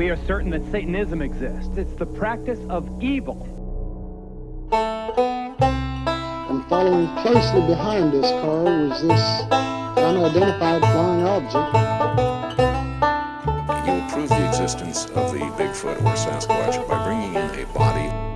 we are certain that Satanism exists. It's the practice of evil. And following closely behind this car was this unidentified flying object. You prove the existence of the Bigfoot or Sasquatch by bringing in a body.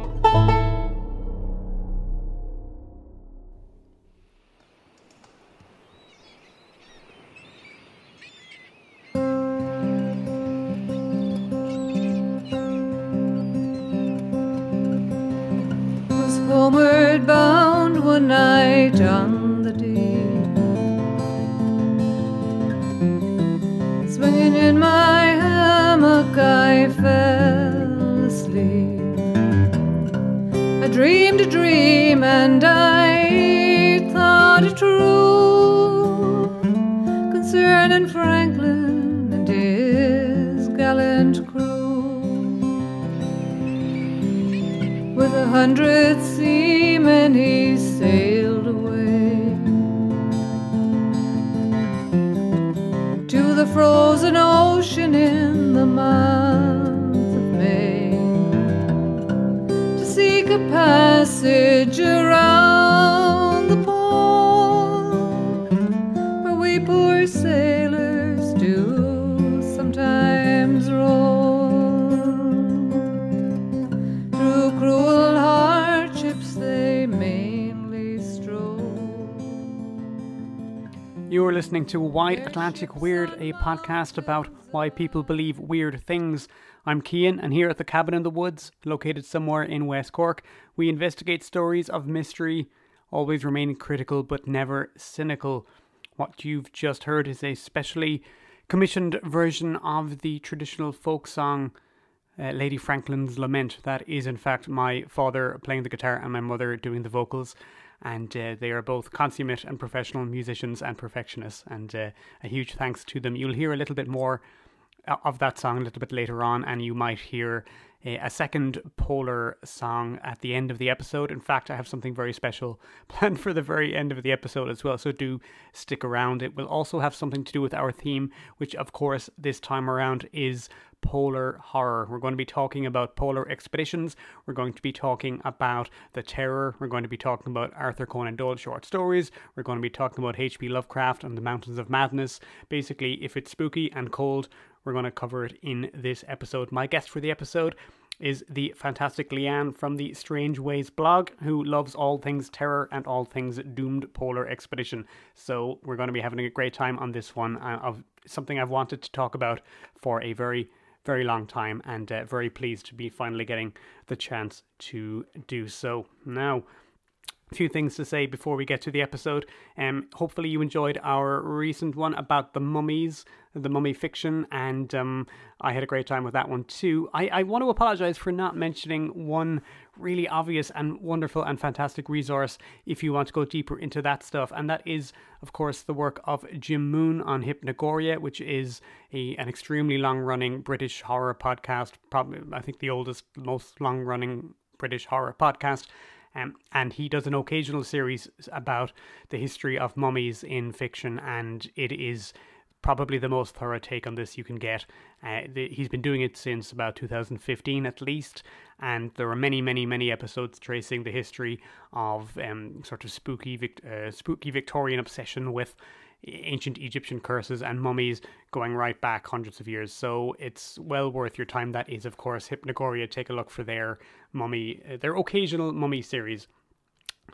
Wide Atlantic Weird, a podcast about why people believe weird things. I'm Kian, and here at the Cabin in the Woods, located somewhere in West Cork, we investigate stories of mystery, always remaining critical but never cynical. What you've just heard is a specially commissioned version of the traditional folk song uh, Lady Franklin's Lament. That is, in fact, my father playing the guitar and my mother doing the vocals. And uh, they are both consummate and professional musicians and perfectionists. And uh, a huge thanks to them. You'll hear a little bit more uh, of that song a little bit later on, and you might hear a, a second polar song at the end of the episode. In fact, I have something very special planned for the very end of the episode as well, so do stick around. It will also have something to do with our theme, which, of course, this time around is polar horror. We're going to be talking about polar expeditions. We're going to be talking about the terror. We're going to be talking about Arthur Conan Doyle short stories. We're going to be talking about H.P. Lovecraft and the Mountains of Madness. Basically, if it's spooky and cold, we're going to cover it in this episode. My guest for the episode is the fantastic Leanne from the Strange Ways blog, who loves all things terror and all things doomed polar expedition. So we're going to be having a great time on this one uh, of something I've wanted to talk about for a very very long time and uh, very pleased to be finally getting the chance to do so. Now, few things to say before we get to the episode. Um, hopefully, you enjoyed our recent one about the mummies, the mummy fiction, and um, I had a great time with that one too. I, I want to apologize for not mentioning one really obvious and wonderful and fantastic resource if you want to go deeper into that stuff, and that is, of course, the work of Jim Moon on Hypnogoria, which is a, an extremely long running British horror podcast, probably, I think, the oldest, most long running British horror podcast. Um, and he does an occasional series about the history of mummies in fiction, and it is probably the most thorough take on this you can get. Uh, the, he's been doing it since about 2015 at least, and there are many, many, many episodes tracing the history of um, sort of spooky, uh, spooky Victorian obsession with ancient Egyptian curses and mummies going right back hundreds of years. So it's well worth your time. That is, of course, Hypnogoria. Take a look for their mummy, uh, their occasional mummy series.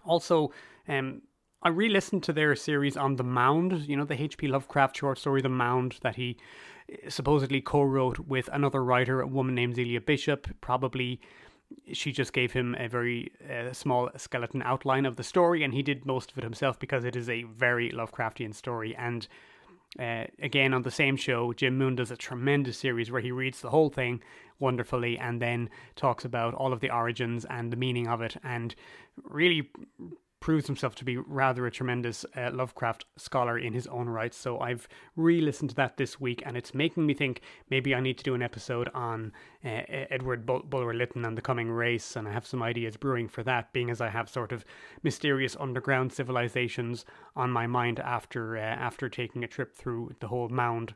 Also, um, I re-listened to their series on the Mound. You know, the H.P. Lovecraft short story, The Mound, that he uh, supposedly co-wrote with another writer, a woman named Zelia Bishop. Probably, she just gave him a very uh, small skeleton outline of the story, and he did most of it himself because it is a very Lovecraftian story. And uh, again, on the same show, Jim Moon does a tremendous series where he reads the whole thing wonderfully and then talks about all of the origins and the meaning of it, and really proves himself to be rather a tremendous uh, Lovecraft scholar in his own right. So I've re-listened to that this week, and it's making me think maybe I need to do an episode on uh, Edward Bull- Bulwer Lytton and the coming race, and I have some ideas brewing for that, being as I have sort of mysterious underground civilizations on my mind after uh, after taking a trip through the whole mound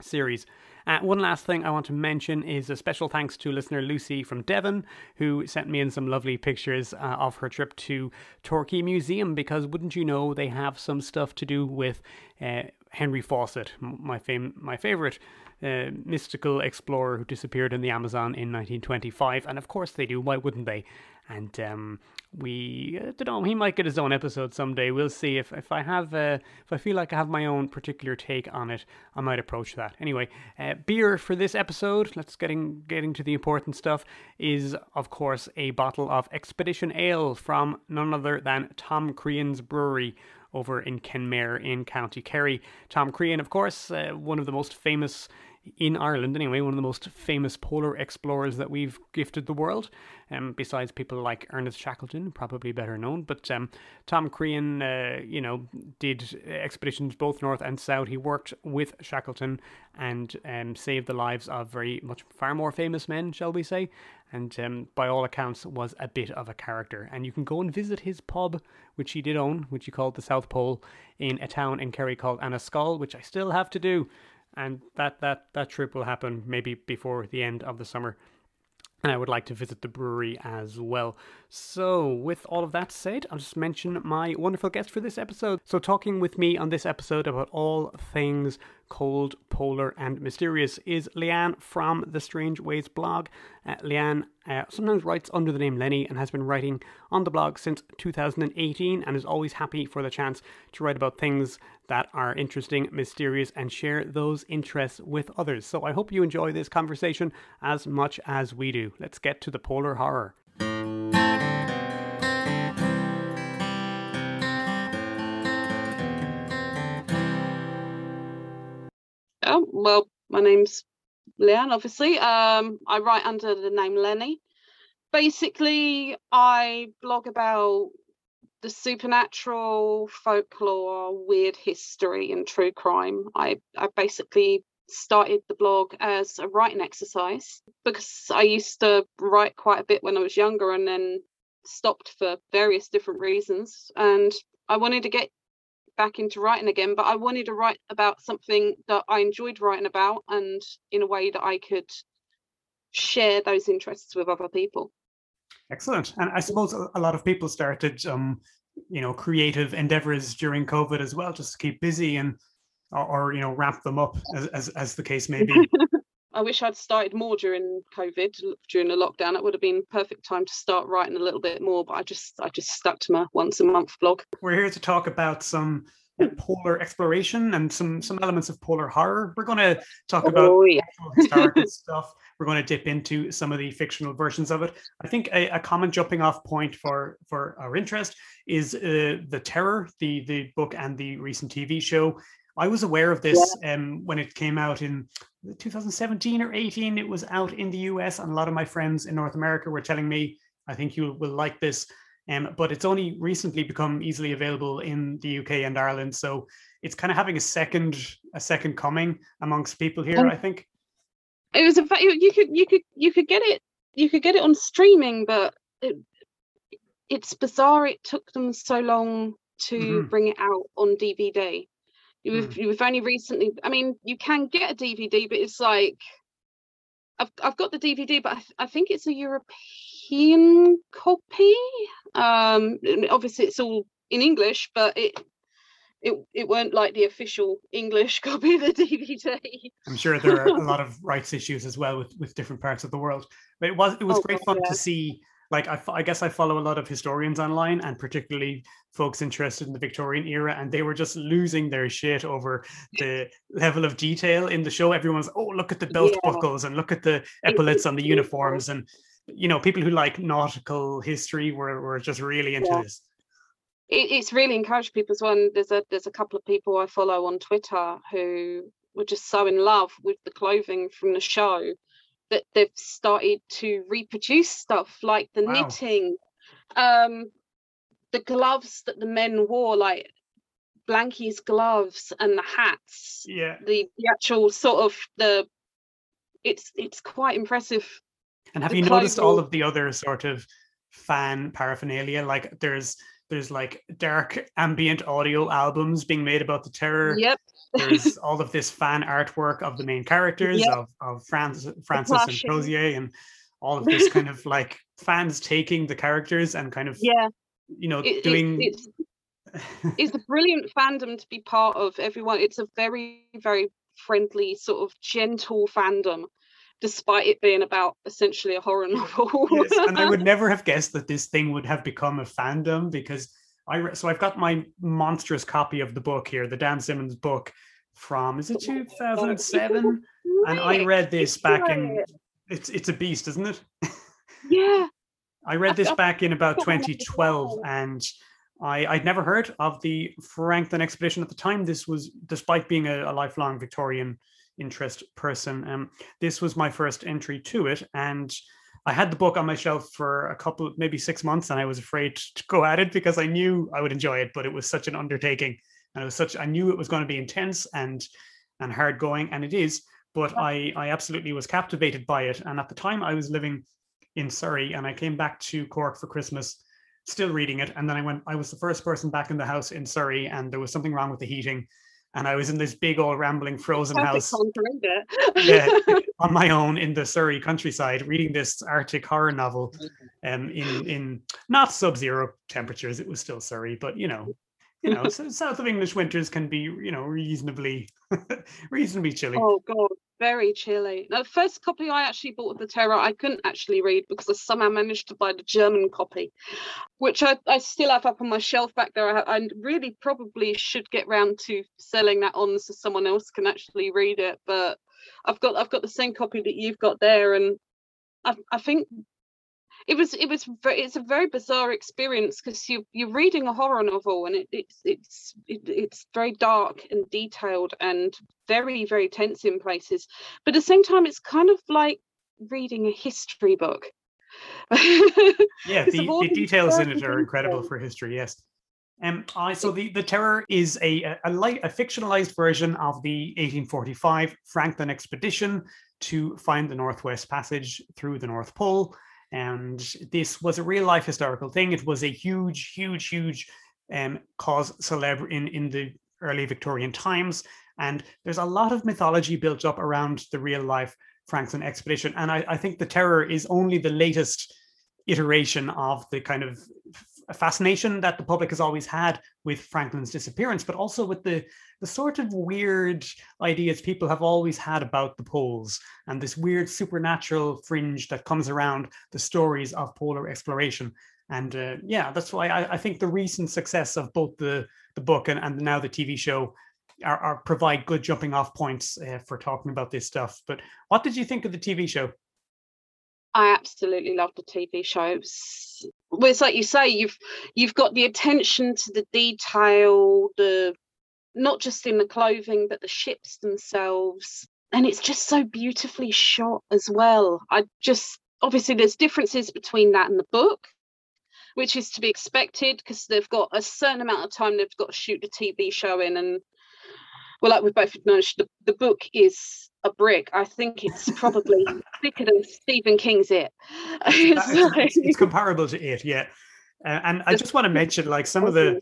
series. Uh, one last thing I want to mention is a special thanks to listener Lucy from Devon, who sent me in some lovely pictures uh, of her trip to Torquay Museum. Because wouldn't you know, they have some stuff to do with uh, Henry Fawcett, my fam- my favorite uh, mystical explorer who disappeared in the Amazon in 1925. And of course they do. Why wouldn't they? And um, we I don't know. He might get his own episode someday. We'll see if if I have uh, if I feel like I have my own particular take on it. I might approach that. Anyway, uh, beer for this episode. Let's getting getting to the important stuff. Is of course a bottle of Expedition Ale from none other than Tom Crean's Brewery over in Kenmare in County Kerry. Tom Crean, of course, uh, one of the most famous in Ireland anyway, one of the most famous polar explorers that we've gifted the world. Um, besides people like Ernest Shackleton, probably better known, but um, Tom Crean, uh, you know, did expeditions both north and south. He worked with Shackleton and um, saved the lives of very much far more famous men, shall we say, and um, by all accounts was a bit of a character. And you can go and visit his pub, which he did own, which he called the South Pole, in a town in Kerry called Annascaul, which I still have to do and that that that trip will happen maybe before the end of the summer and I would like to visit the brewery as well. So, with all of that said, I'll just mention my wonderful guest for this episode. So, talking with me on this episode about all things cold, polar, and mysterious is Leanne from the Strange Ways blog. Uh, Leanne uh, sometimes writes under the name Lenny and has been writing on the blog since 2018 and is always happy for the chance to write about things that are interesting, mysterious, and share those interests with others. So, I hope you enjoy this conversation as much as we do. Let's get to the polar horror. Well, my name's Leanne, obviously. Um, I write under the name Lenny. Basically, I blog about the supernatural, folklore, weird history, and true crime. I, I basically started the blog as a writing exercise because I used to write quite a bit when I was younger and then stopped for various different reasons. And I wanted to get back into writing again, but I wanted to write about something that I enjoyed writing about and in a way that I could share those interests with other people. Excellent. And I suppose a lot of people started, um, you know, creative endeavors during COVID as well, just to keep busy and or, or you know ramp them up as, as, as the case may be. I wish I'd started more during COVID, during the lockdown. It would have been perfect time to start writing a little bit more, but I just I just stuck to my once a month blog. We're here to talk about some uh, polar exploration and some some elements of polar horror. We're going to talk oh, about yeah. historical stuff. We're going to dip into some of the fictional versions of it. I think a, a common jumping off point for for our interest is uh, the Terror, the the book and the recent TV show. I was aware of this yeah. um, when it came out in 2017 or 18. It was out in the US, and a lot of my friends in North America were telling me, I think you will like this. Um, but it's only recently become easily available in the UK and Ireland. So it's kind of having a second a second coming amongst people here, um, I think. It was a you could you could you could get it you could get it on streaming, but it, it's bizarre it took them so long to mm-hmm. bring it out on DVD. You've, mm. you've only recently, I mean, you can get a DVD, but it's like, I've, I've got the DVD, but I, th- I think it's a European copy. Um, obviously, it's all in English, but it it it weren't like the official English copy of the DVD. I'm sure there are a lot of rights issues as well with with different parts of the world. But it was it was oh, great fun yeah. to see like I, I guess I follow a lot of historians online and particularly folks interested in the Victorian era, and they were just losing their shit over the level of detail in the show. Everyone's, oh, look at the belt yeah. buckles and look at the epaulets on the uniforms. And, you know, people who like nautical history were, were just really into yeah. this. It, it's really encouraged people as well. there's a there's a couple of people I follow on Twitter who were just so in love with the clothing from the show that they've started to reproduce stuff like the wow. knitting um the gloves that the men wore like blanky's gloves and the hats yeah. the, the actual sort of the it's it's quite impressive. And have you noticed all of the other sort of fan paraphernalia? Like there's there's like dark ambient audio albums being made about the terror. Yep. There's all of this fan artwork of the main characters Yep. of, of Francis, Francis and. Crozier and all of this kind of like fans taking the characters and kind of Yeah. you know It, it- doing it's it's a brilliant fandom to be part of. Everyone, it's a very very friendly sort of gentle fandom, despite it being about essentially a horror novel. yes, and I would never have guessed that this thing would have become a fandom because I re- so I've got my monstrous copy of the book here, the Dan Simmons book from is it 2007? And I read this back in it's it's a beast, isn't it? Yeah. I read this back in about got one of the 2012 and I, I'd never heard of the Franklin expedition at the time. This was, despite being a, a lifelong Victorian interest person, um, this was my first entry to it. And I had the book on my shelf for a couple, maybe six months, and I was afraid to go at it because I knew I would enjoy it, but it was such an undertaking, and it was such. I knew it was going to be intense and and hard going, and it is. But I I absolutely was captivated by it, and at the time I was living in Surrey, and I came back to Cork for Christmas, still reading it, and then I went. I was the first person back in the house in Surrey, and there was something wrong with the heating, and I was in this big old rambling frozen Perfect house to read it. yeah, on my own in the Surrey countryside, reading this Arctic horror novel, um, in in not sub-zero temperatures. It was still Surrey, but you know, you know, so south of English winters can be, you know, reasonably, reasonably chilly. Oh god, very chilly. Now, the first copy I actually bought of the Terror, I couldn't actually read because I somehow managed to buy the German copy, which I, I still have up on my shelf back there. I, I really probably should get round to selling that on so someone else can actually read it. But I've got I've got the same copy that you've got there, and I, I think it was it was very, it's a very bizarre experience because you you're reading a horror novel and it, it's it's it, it's very dark and detailed and very very tense in places but at the same time it's kind of like reading a history book Yeah, the, the details in it are incredible for history. Yes. Um, I so the the Terror is a a, a light a fictionalized version of the 1845 Franklin expedition to find the Northwest Passage through the North Pole, and this was a real life historical thing. It was a huge, huge, huge um, cause celebre in in the early Victorian times, and there's a lot of mythology built up around the real life Franklin expedition, and I, I think the Terror is only the latest iteration of the kind of f- fascination that the public has always had with Franklin's disappearance, but also with the the sort of weird ideas people have always had about the poles and this weird supernatural fringe that comes around the stories of polar exploration. And uh, yeah, that's why I, I think the recent success of both the the book and, and now the TV show are, are provide good jumping off points uh, for talking about this stuff. But what did you think of the TV show? I absolutely loved the TV show. It's, well, it's like you say, you've you've got the attention to the detail, the not just in the clothing, but the ships themselves, and it's just so beautifully shot as well. I just obviously there's differences between that and the book, which is to be expected because they've got a certain amount of time they've got to shoot the TV show in, and well, like we both acknowledged, the, the book is a brick. I think it's probably thicker than Stephen King's It. It's It's, like- it's- it's comparable to it, yeah. Uh, and I Just- want to mention, like some of the,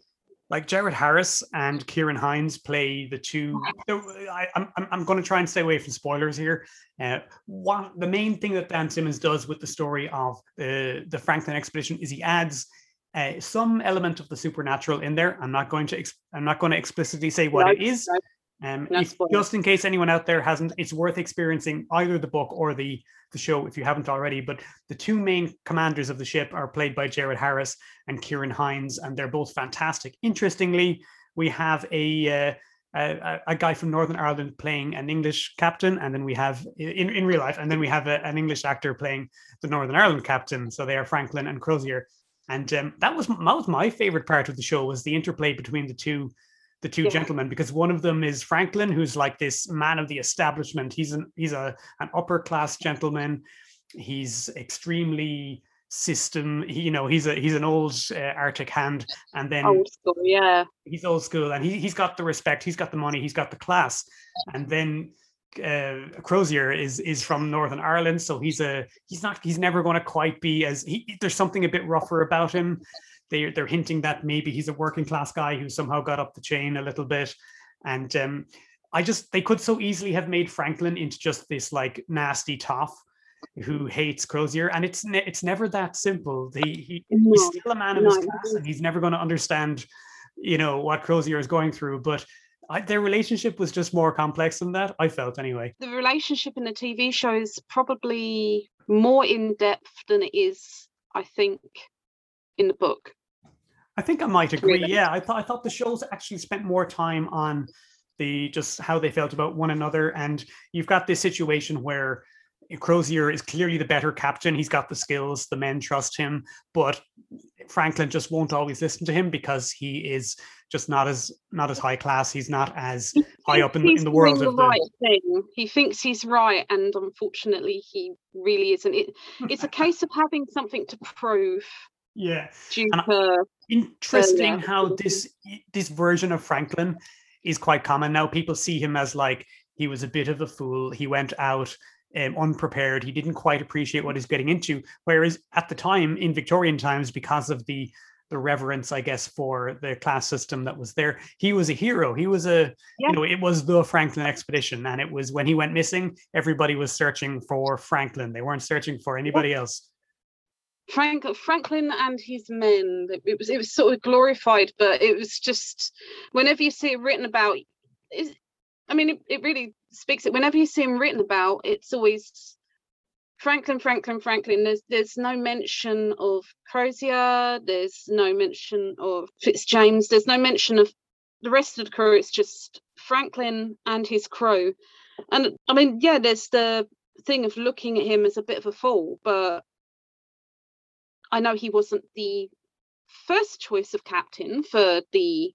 like Jared Harris and Ciarán Hinds play the two. the- I, I'm I'm, I'm going to try and stay away from spoilers here. Uh, what the main thing that Dan Simmons does with the story of the the Franklin expedition is he adds. Uh, some element of the supernatural in there. I'm not going to. Ex- I'm not going to explicitly say what No, it is. no, Um, if- just in case anyone out there hasn't, it's worth experiencing either the book or the the show if you haven't already. But the two main commanders of the ship are played by Jared Harris and Ciarán Hinds, and they're both fantastic. Interestingly, we have a uh, a, a guy from Northern Ireland playing an English captain, and then we have in, in real life, and then we have a, an English actor playing the Northern Ireland captain. So they are Franklin and Crozier, and um, that was that was my favorite part of the show was the interplay between the two the two Yeah. gentlemen because one of them is Franklin, who's like this man of the establishment. He's an he's a an upper class gentleman. He's extremely system. He, you know, he's a he's an old uh, Arctic hand, and then old school, yeah. he's old school, and he he's got the respect, he's got the money, he's got the class, and then. Uh, Crozier is is from Northern Ireland, so he's a he's not he's never going to quite be as he. There's something a bit rougher about him, they they're hinting that maybe he's a working class guy who somehow got up the chain a little bit, and um, I just they could so easily have made Franklin into just this like nasty toff who hates Crozier, and it's ne- it's never that simple. He, he No, he's still a man of his no, class, and he's never going to understand, you know, what Crozier is going through. But I, their relationship was just more complex than that. I felt anyway. The relationship in the TV show is probably more in depth than it is, I think, in the book. I think I might agree. Yeah, I thought I thought the shows actually spent more time on the just how they felt about one another, and you've got this situation where Crozier is clearly the better captain. He's got the skills. The men trust him, but Franklin just won't always listen to him because he is just not as not as high class. He's not as He high up in the, in the world the the. right thing. He thinks he's right, and unfortunately, he really isn't. It, it's a case of having something to prove Yeah, interesting yeah. how this this version of Franklin is quite common now. People see him as like he was a bit of a fool. He went out um, unprepared. He didn't quite appreciate what he's getting into. Whereas at the time, in Victorian times, because of the the reverence, I guess, for the class system that was there, he was a hero. He was a Yeah. you know it was the Franklin expedition, and it was when he went missing, everybody was searching for Franklin. They weren't searching for anybody else. Frank Franklin and his men. It was it was sort of glorified, but it was just whenever you see it written about, is I mean, it, it really speaks it. Whenever you see him written about, it's always Franklin, Franklin, Franklin. There's there's no mention of Crozier. There's no mention of Fitzjames. There's no mention of the rest of the crew. It's just Franklin and his crew. And I mean, yeah, there's the thing of looking at him as a bit of a fool, but I know he wasn't the first choice of captain for the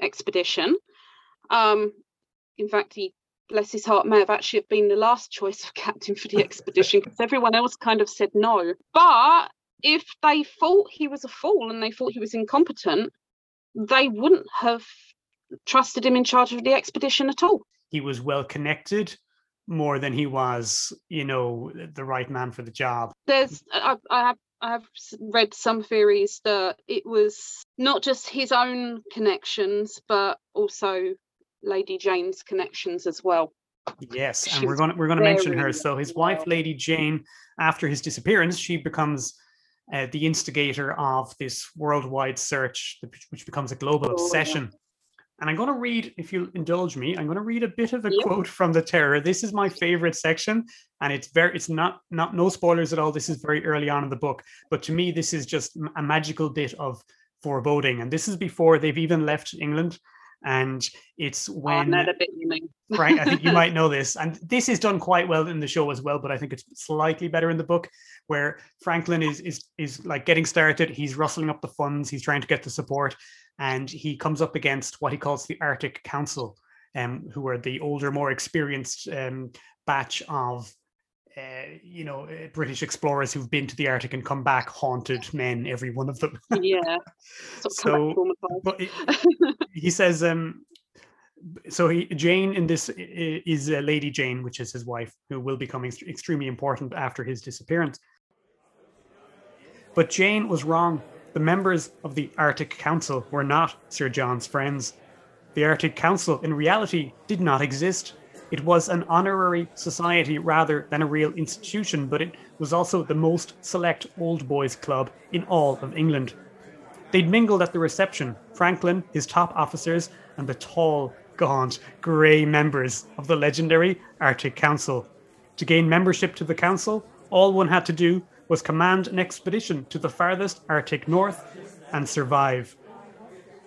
expedition. Um, in fact, he, bless his heart, may have actually been the last choice of captain for the expedition because everyone else kind of said no. But if they thought he was a fool and they thought he was incompetent, they wouldn't have trusted him in charge of the expedition at all. he was well connected more than he was, you know, the right man for the job. there's I, I have I have read some theories that it was not just his own connections, but also Lady Jane's connections as well. Yes, She and we're going to we're going to mention her. So his wife. Lady Jane, after his disappearance, she becomes uh, the instigator of this worldwide search, which- becomes a global Oh, obsession. And I'm going to read, if you'll indulge me, I'm going to read a bit of a Yeah. quote from the Terror. This is my favorite section, and it's very, it's not, not no spoilers at all. This is very early on in the book, but to me, this is just a magical bit of foreboding. And this is before they've even left England, and it's Oh, when know the bit you mean. Frank, I think you might know this, and this is done quite well in the show as well. But I think it's slightly better in the book, where Franklin is is is like getting started. He's rustling up the funds. He's trying to get the support, and he comes up against what he calls the Arctic Council, um, who are the older, more experienced um, batch of. Uh, you know, uh, British explorers who've been to the Arctic and come back haunted men, every one of them. Yeah. Of So. But it- he says, um, so he, Jane in this is uh, Lady Jane, which is his wife, who will become ex- extremely important after his disappearance. But Jane was wrong. The members of the Arctic Council were not Sir John's friends. The Arctic Council, in reality, did not exist. It was an honorary society rather than a real institution, but it was also the most select old boys club in all of England. They'd mingled at the reception, Franklin, his top officers, and the tall, gaunt, grey members of the legendary Arctic Council. To gain membership to the council, all one had to do was command an expedition to the farthest Arctic north and survive.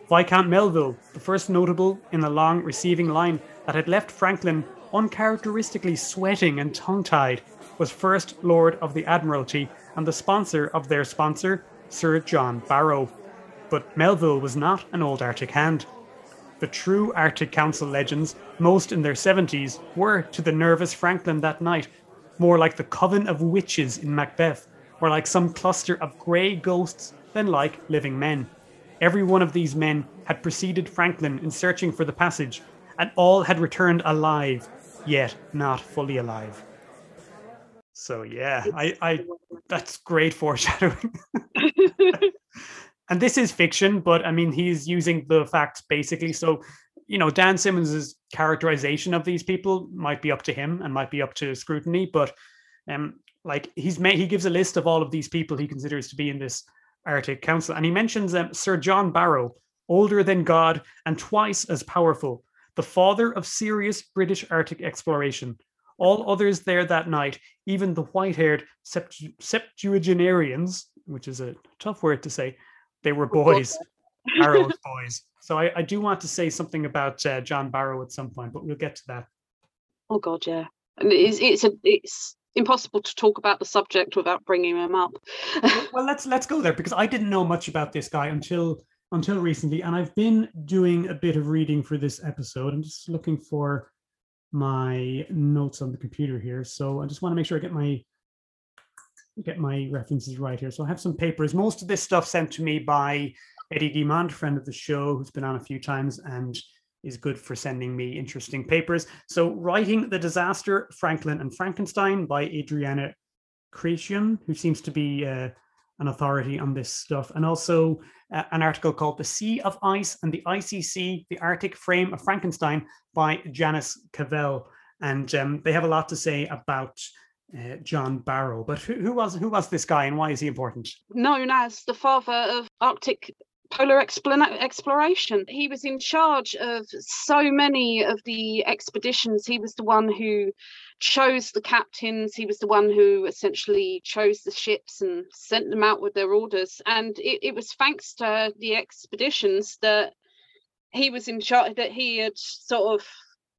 Viscount Melville, the first notable in the long receiving line that had left Franklin uncharacteristically sweating and tongue tied, was First Lord of the Admiralty and the sponsor of their sponsor, Sir John Barrow. But Melville was not an old Arctic hand. The true Arctic Council legends, most in their 70s, were to the nervous Franklin that night more like the coven of witches in Macbeth, or like some cluster of grey ghosts than like living men. Every one of these men had preceded Franklin in searching for the passage, and all had returned alive, yet not fully alive. So yeah, I, I that's great foreshadowing. and this is fiction, but I mean, he's using the facts basically. So, you know, Dan Simmons's characterization of these people might be up to him and might be up to scrutiny, but um, like he's made, he gives a list of all of these people he considers to be in this Arctic Council, and he mentions um, Sir John Barrow, older than God and twice as powerful, the father of serious British Arctic exploration. All others there that night, even the white-haired sept- septuagenarians, which is a tough word to say, they were boys, Barrow's boys. So I, I, do want to say something about uh, John Barrow at some point, but we'll get to that. Oh God, yeah. And it's it's a it's impossible to talk about the subject without bringing him up. well, let's let's go there because I didn't know much about this guy until until recently, and I've been doing a bit of reading for this episode. I'm just looking for my notes on the computer here, so I just want to make sure I get my get my references right here. So I have some papers. Most of this stuff sent to me by Eddie Guimond, friend of the show, who's been on a few times and is good for sending me interesting papers. So writing The Disaster, Franklin and Frankenstein by Adriana Craciun, who seems to be uh, an authority on this stuff. And also uh, an article called The Sea of Ice and the Icy Sea, The Arctic Frame of Frankenstein by Janice Cavell. And um, they have a lot to say about uh, John Barrow. But who, who, was who was this guy, and why is he important? Known as the father of Arctic polar exploration. He was in charge of so many of the expeditions. He was the one who chose the captains. He was the one who essentially chose the ships and sent them out with their orders. And it, it was thanks to the expeditions that he was in charge, that he had sort of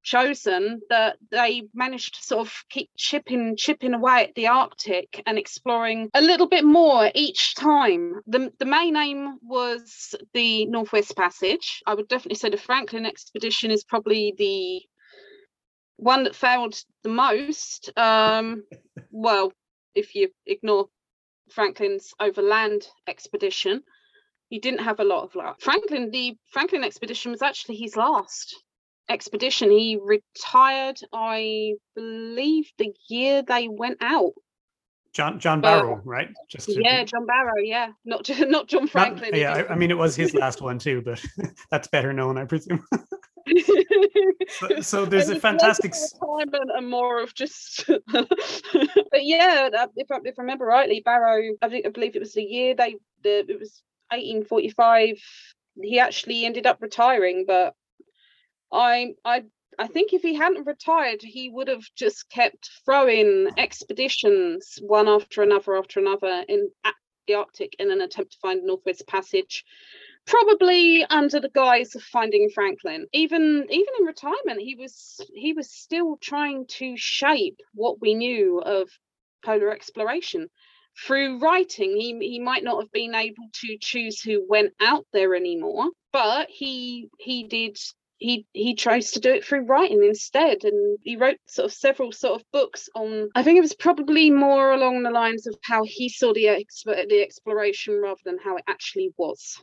chosen that they managed to sort of keep chipping chipping away at the Arctic and exploring a little bit more each time. The, the main aim was the Northwest Passage. I would definitely say the Franklin expedition is probably the one that failed the most. Um, well, if you ignore Franklin's overland expedition, he didn't have a lot of luck. Franklin, the Franklin expedition was actually his last expedition. He retired, I believe, the year they went out. John John Barrow, right? Just yeah, John Barrow. Yeah, not not John Franklin. Not, yeah, I, I, mean it was his last one too, but that's better known, I presume. so, so, there's a fantastic retirement and more of just. but yeah, uh, if I, if I remember rightly, Barrow. I think I believe it was the year they the it was 1845. He actually ended up retiring, but I I I think if he hadn't retired, he would have just kept throwing expeditions one after another after another in the Arctic in an attempt to find Northwest Passage, probably under the guise of finding Franklin. Even even in retirement, he was he was still trying to shape what we knew of polar exploration. Through writing, he, he might not have been able to choose who went out there anymore, but he he did he he tries to do it through writing instead and he wrote sort of several sort of books on i think it was probably more along the lines of how he saw the exp- the exploration rather than how it actually was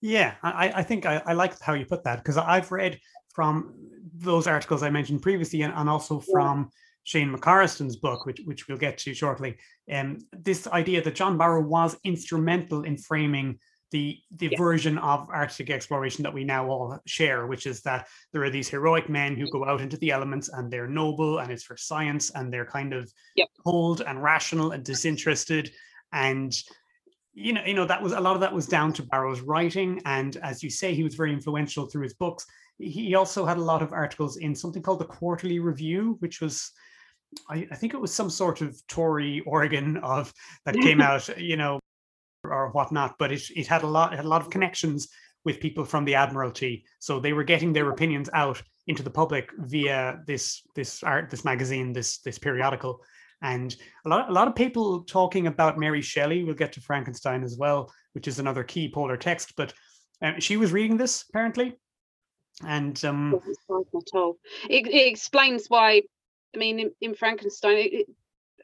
yeah i i think i, I like how you put that because i've read from those articles i mentioned previously and, and also from yeah. Shane McCorristine's book, which which we'll get to shortly, um, this idea that John Barrow was instrumental in framing the the yeah. version of Arctic exploration that we now all share, which is that there are these heroic men who mm-hmm. go out into the elements and they're noble and it's for science and they're kind of yep. cold and rational and disinterested and you know you know that was a lot of that was down to Barrow's writing and as you say he was very influential through his books. He also had a lot of articles in something called the Quarterly Review, which was I, I think it was some sort of Tory organ of that came out, you know, or whatnot, but it, it had a lot it had a lot of connections with people from the Admiralty, so they were getting their opinions out into the public via this this art this magazine this this periodical, and a lot a lot of people talking about Mary Shelley. We'll get to Frankenstein as well, which is another key polar text, but um, she was reading this apparently, and um, it, it explains why. I mean, in, in Frankenstein, it, it,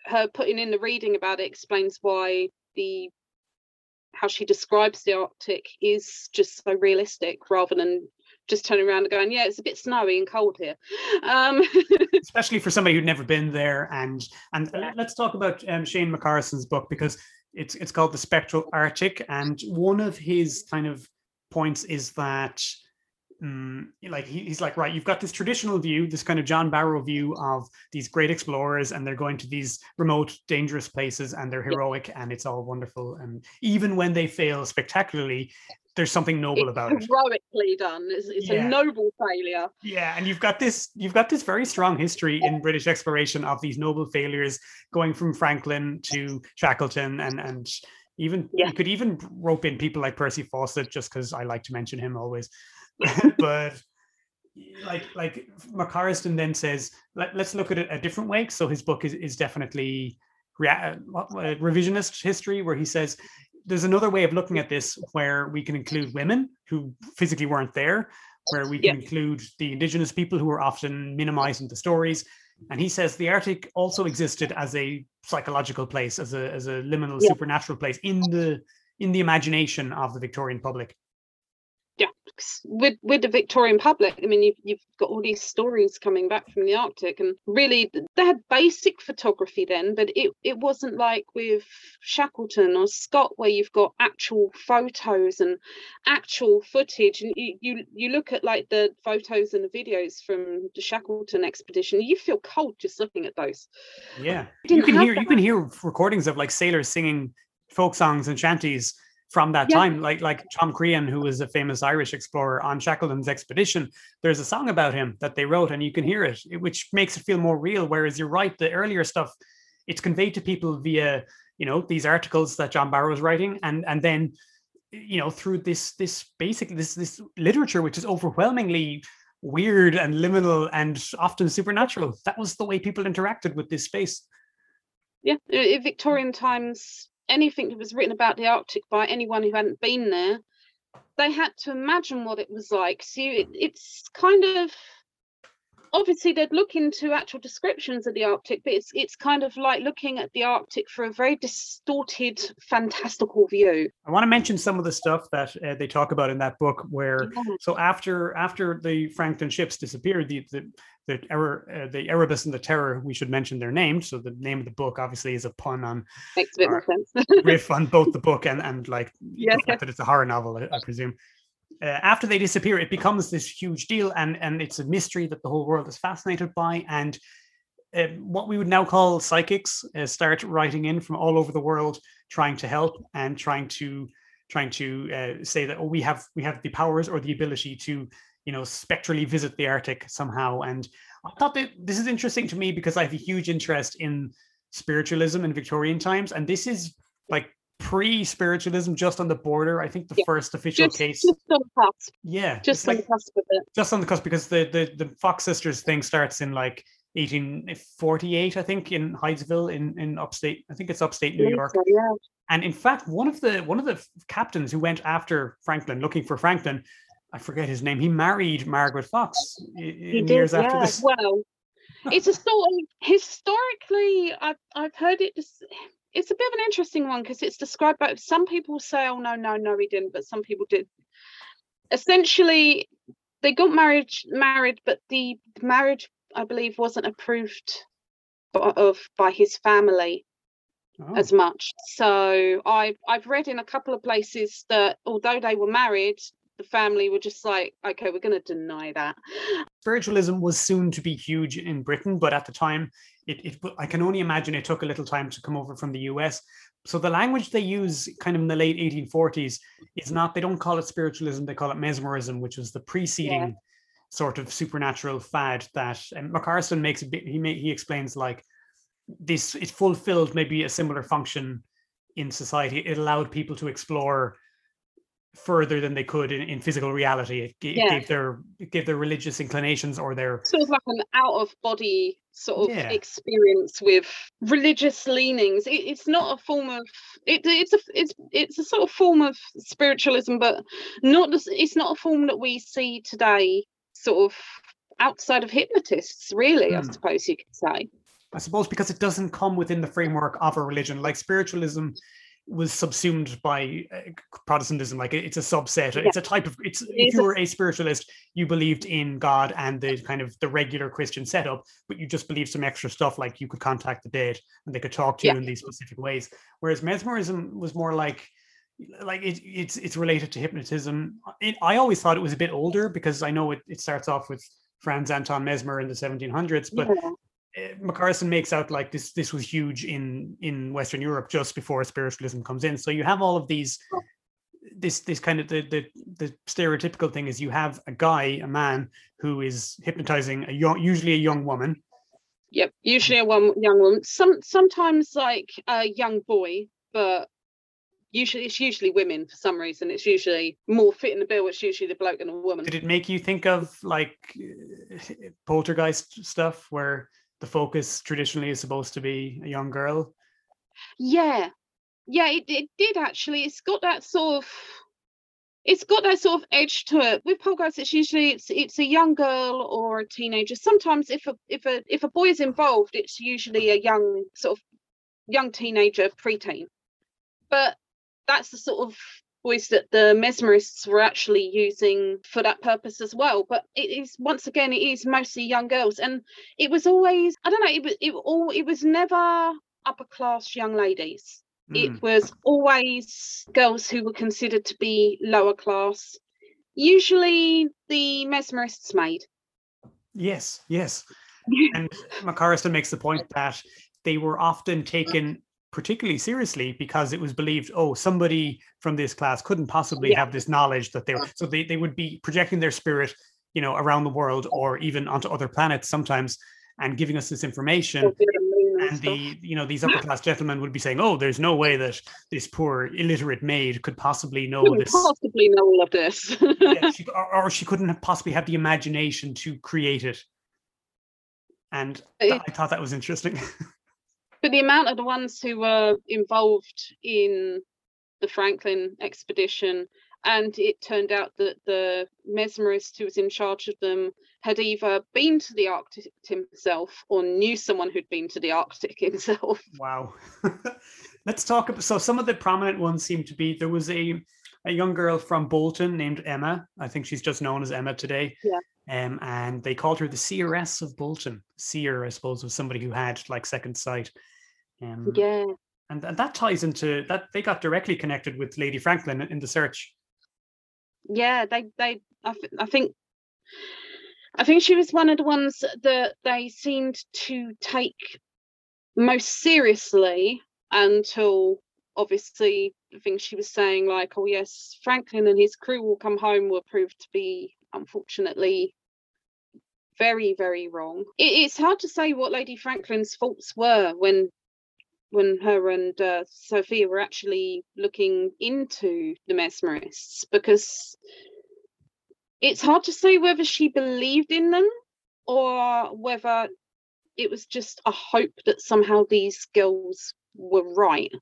her putting in the reading about it explains why the how she describes the Arctic is just so realistic rather than just turning around and going, yeah, it's a bit snowy and cold here. Um, Especially for somebody who'd never been there. And and let's talk about um, Shane McCorristine's book because It's it's called the Spectral Arctic, and one of his kind of points is that um, like he, he's like right you've got this traditional view this kind of john barrow view of these great explorers and they're going to these remote dangerous places and they're heroic and it's all wonderful and even when they fail spectacularly there's something noble It's about it heroically done. It's, it's Yeah. a noble failure. yeah and you've got this you've got this very strong history in british exploration of these noble failures going from franklin to shackleton and and even Yeah. you could even rope in people like percy fawcett just because i like to mention him always but like like mccorristine then says Let, let's look at it a different way. So his book is, is definitely rea- uh, revisionist history where he says there's another way of looking at this where we can include women who physically weren't there where we can include the indigenous people who were often minimized in the stories. And he says the arctic also existed as a psychological place as a as a liminal Yeah. supernatural place in the in the imagination of the victorian public With with the Victorian public, I mean, you've you've got all these stories coming back from the Arctic, and really they had basic photography then, but it it wasn't like with Shackleton or Scott where you've got actual photos and actual footage, and you you, you look at like the photos and the videos from the Shackleton expedition, you feel cold just looking at those. Yeah, you can hear you can hear recordings of like sailors singing folk songs and shanties from that Yeah. time. Like like Tom Crean, who was a famous Irish explorer on Shackleton's expedition. There's a song about him that they wrote, and you can hear it, which makes it feel more real. Whereas you're right, the earlier stuff, it's conveyed to people via you know these articles that John Barrow was writing, and and then you know through this this basically this this literature which is overwhelmingly weird and liminal and often supernatural that was the way people interacted with this space Yeah, Victorian times, anything that was written about the Arctic by anyone who hadn't been there, they had to imagine what it was like. So you, it, it's kind of obviously they'd look into actual descriptions of the Arctic, but it's it's kind of like looking at the Arctic for a very distorted, fantastical view. I want to mention some of the stuff that uh, they talk about in that book. Where Yeah. so after after the Franklin ships disappeared, the the the, error, uh, the Erebus and the Terror, we should mention their names. So the name of the book obviously is a pun on Makes a bit more sense. riff on both the book and and like Yeah. the fact that it's a horror novel, I, I presume. Uh, after they disappear, it becomes this huge deal, and and it's a mystery that the whole world is fascinated by. And uh, what we would now call psychics uh, start writing in from all over the world, trying to help and trying to trying to uh, say that oh, we have we have the powers or the ability to you know spectrally visit the Arctic somehow. And I thought that this is interesting to me because I have a huge interest in spiritualism in Victorian times, and this is like pre-spiritualism, just on the border. I think the Yeah. first official Just, case, just on the cusp, yeah, just on like the cusp of it. just on the cusp because the the the Fox sisters thing starts in like 1848, I think, in Hydesville in in upstate. I think it's upstate New Yeah, York. yeah. And in fact, one of the one of the captains who went after Franklin, looking for Franklin, I forget his name. He married Margaret Fox He in did, years after this. Well, it's a sort of historically, I've I've heard it. Just, it's a bit of an interesting one because it's described by some people say, "Oh no, no, no, he didn't," but some people did. Essentially, they got married, married, but the marriage, I believe, wasn't approved of by his family Oh. as much. So I I've read in a couple of places that although they were married, the family were just like, "Okay, we're going to deny that." spiritualism was soon to be huge in Britain, but at the time, it, it I can only imagine it took a little time to come over from the US. So the language they use, kind of in the late 1840s, is not they don't call it spiritualism; they call it mesmerism, which was the preceding sort of supernatural fad that um, and McCorristine makes a bit. He ma- he explains like this. It fulfilled maybe a similar function in society. It allowed people to explore further than they could in, in physical reality. It, it Yeah. gave their it gave their religious inclinations or their sort of like an out of body sort of Yeah. experience with religious leanings it, it's not a form of it, it's a it's it's a sort of form of spiritualism but not this, it's not a form that we see today sort of outside of hypnotists really i Hmm. suppose you could say I suppose because it doesn't come within the framework of a religion. Like spiritualism was subsumed by uh, Protestantism. Like it's a subset. Yeah. It's a type of. It's if It's you a- were a spiritualist, you believed in God and the kind of the regular Christian setup, but you just believed some extra stuff, like you could contact the dead and they could talk to Yeah. you in these specific ways. Whereas mesmerism was more like. Like it, it's it's related to hypnotism. It, I always thought it was a bit older because I know it, it starts off with Franz Anton Mesmer in the 1700s, but Yeah. Uh, McCorristine makes out like this this was huge in in Western Europe just before spiritualism comes in. So you have all of these this this kind of the the the stereotypical thing is you have a guy, a man who is hypnotizing a young usually a young woman. Yep, usually a one young woman. Some sometimes like a young boy, but usually it's usually women for some reason. It's usually more fit in the bill. It's usually the bloke and a woman. Did it make you think of like poltergeist stuff where the focus traditionally is supposed to be a young girl? Yeah, yeah, it, it did actually. It's got that sort of, it's got that sort of edge to it. With poltergeist, it's usually it's it's a young girl or a teenager. Sometimes if a if a if a boy is involved, it's usually a young sort of young teenager, preteen. But that's the sort of voice that the mesmerists were actually using for that purpose as well. But it is once again, it is mostly young girls, and it was always I don't know. It was it all it was never upper class young ladies. Mm. It was always girls who were considered to be lower class. Usually the mesmerists maid. Yes, yes. and McCorristine makes the point that they were often taken particularly seriously because it was believed, oh, somebody from this class couldn't possibly Yeah. have this knowledge that they were. Mm. So they, they would be projecting their spirit, you know, around the world or even onto other planets sometimes and giving us this information. or bit of moon and the you know these upper class gentlemen would be saying, "Oh, there's no way that this poor illiterate maid could possibly know Couldn't this, possibly know all of this. yeah, she, or, or she couldn't have possibly have the imagination to create it." And th- I thought that was interesting. but the amount of the ones who were involved in the Franklin expedition, and it turned out that the mesmerist who was in charge of them had either been to the Arctic himself or knew someone who'd been to the Arctic himself. Wow. Let's talk about so some of the prominent ones seem to be there was a a young girl from Bolton named Emma. I think she's just known as Emma today. Yeah. Um, and they called her the seeress of Bolton. Seer, I suppose, was somebody who had like second sight. Um, Yeah. and, and that ties into that they got directly connected with Lady Franklin in the search. yeah they they I, th- I think i think she was one of the ones that they seemed to take most seriously until obviously the things she was saying like oh yes franklin and his crew will come home were proved to be unfortunately very very wrong it, it's hard to say what lady franklin's faults were when when her and uh, Sophia were actually looking into the mesmerists because it's hard to say whether she believed in them or whether it was just a hope that somehow these girls were right.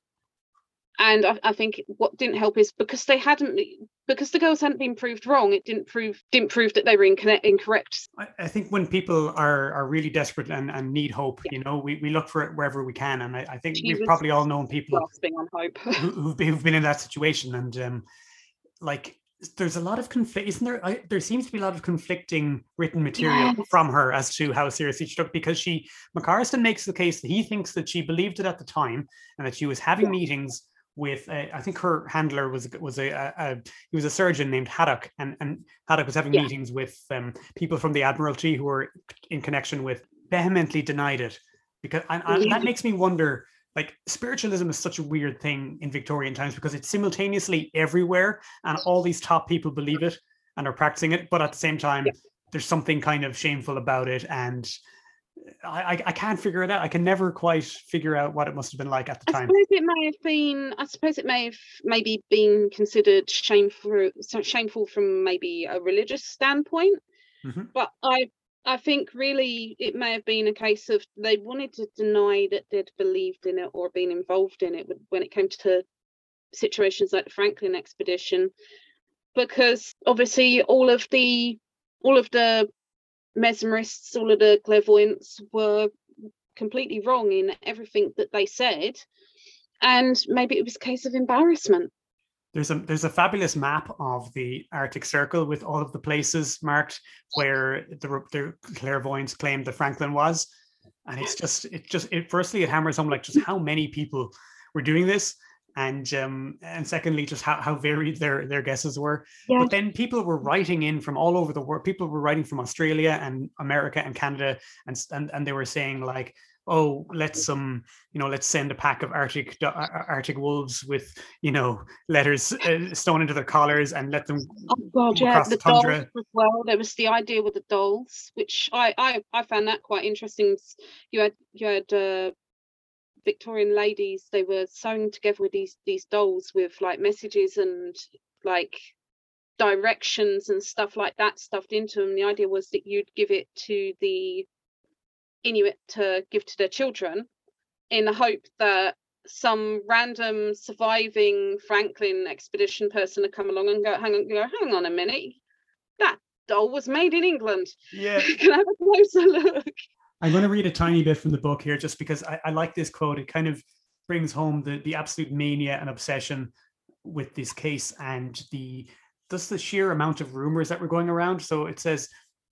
And I, I think what didn't help is because they hadn't, because the girls hadn't been proved wrong. It didn't prove didn't prove that they were incorrect. incorrect. I, I think when people are are really desperate and, and need hope, you know, we, we look for it wherever we can. And I, I think She we've probably all known people Grasping on hope. who, who've, been, who've been in that situation and um like there's a lot of conflict isn't there I, there seems to be a lot of conflicting written material Yes. from her as to how seriously she took because she mccorristine makes the case that he thinks that she believed it at the time and that she was having Yeah. meetings with uh, I think her handler was was a, a, a he was a surgeon named Haddock and and Haddock was having Yeah. meetings with um, people from the Admiralty who were in connection with vehemently denied it because and, and Yeah. that makes me wonder like spiritualism is such a weird thing in Victorian times because it's simultaneously everywhere and all these top people believe it and are practicing it, but at the same time, Yeah. there's something kind of shameful about it. And I, I, I can't figure it out. I can never quite figure out what it must have been like at the I time. suppose it may have been. I suppose it may have maybe been considered shameful, shameful from maybe a religious standpoint. Mhm. But I, I think really it may have been a case of they wanted to deny that they'd believed in it or been involved in it when- when it came to situations like the Franklin expedition, because obviously all of the, all of the mesmerists, all of the clairvoyants were completely wrong in everything that they said and maybe it was a case of embarrassment. There's a there's a fabulous map of the Arctic Circle with all of the places marked where the the clairvoyants claimed that Franklin was, and it's just it just it firstly it hammers home like just how many people were doing this, and um and secondly just how, how varied their their guesses were. Yeah. But then people were writing in from all over the world. People were writing from Australia and America and Canada, and and and they were saying like, oh, let's um, you know, let's send a pack of Arctic do- Ar- Ar- Arctic wolves with you know letters uh, sewn into their collars and let them. Oh god, yeah, across the the tundra. dolls as well. There was the idea with the dolls, which I I, I found that quite interesting. You had you had uh, Victorian ladies. They were sewing together with these these dolls with like messages and like directions and stuff like that stuffed into them. The idea was that you'd give it to the Inuit to give to their children, in the hope that some random surviving Franklin expedition person would come along and go, hang on, go, hang on a minute, that doll was made in England. Yeah, Can I have a closer look? I'm going to read a tiny bit from the book here, just because I, I like this quote. It kind of brings home the the absolute mania and obsession with this case and the just the sheer amount of rumors that were going around. So it says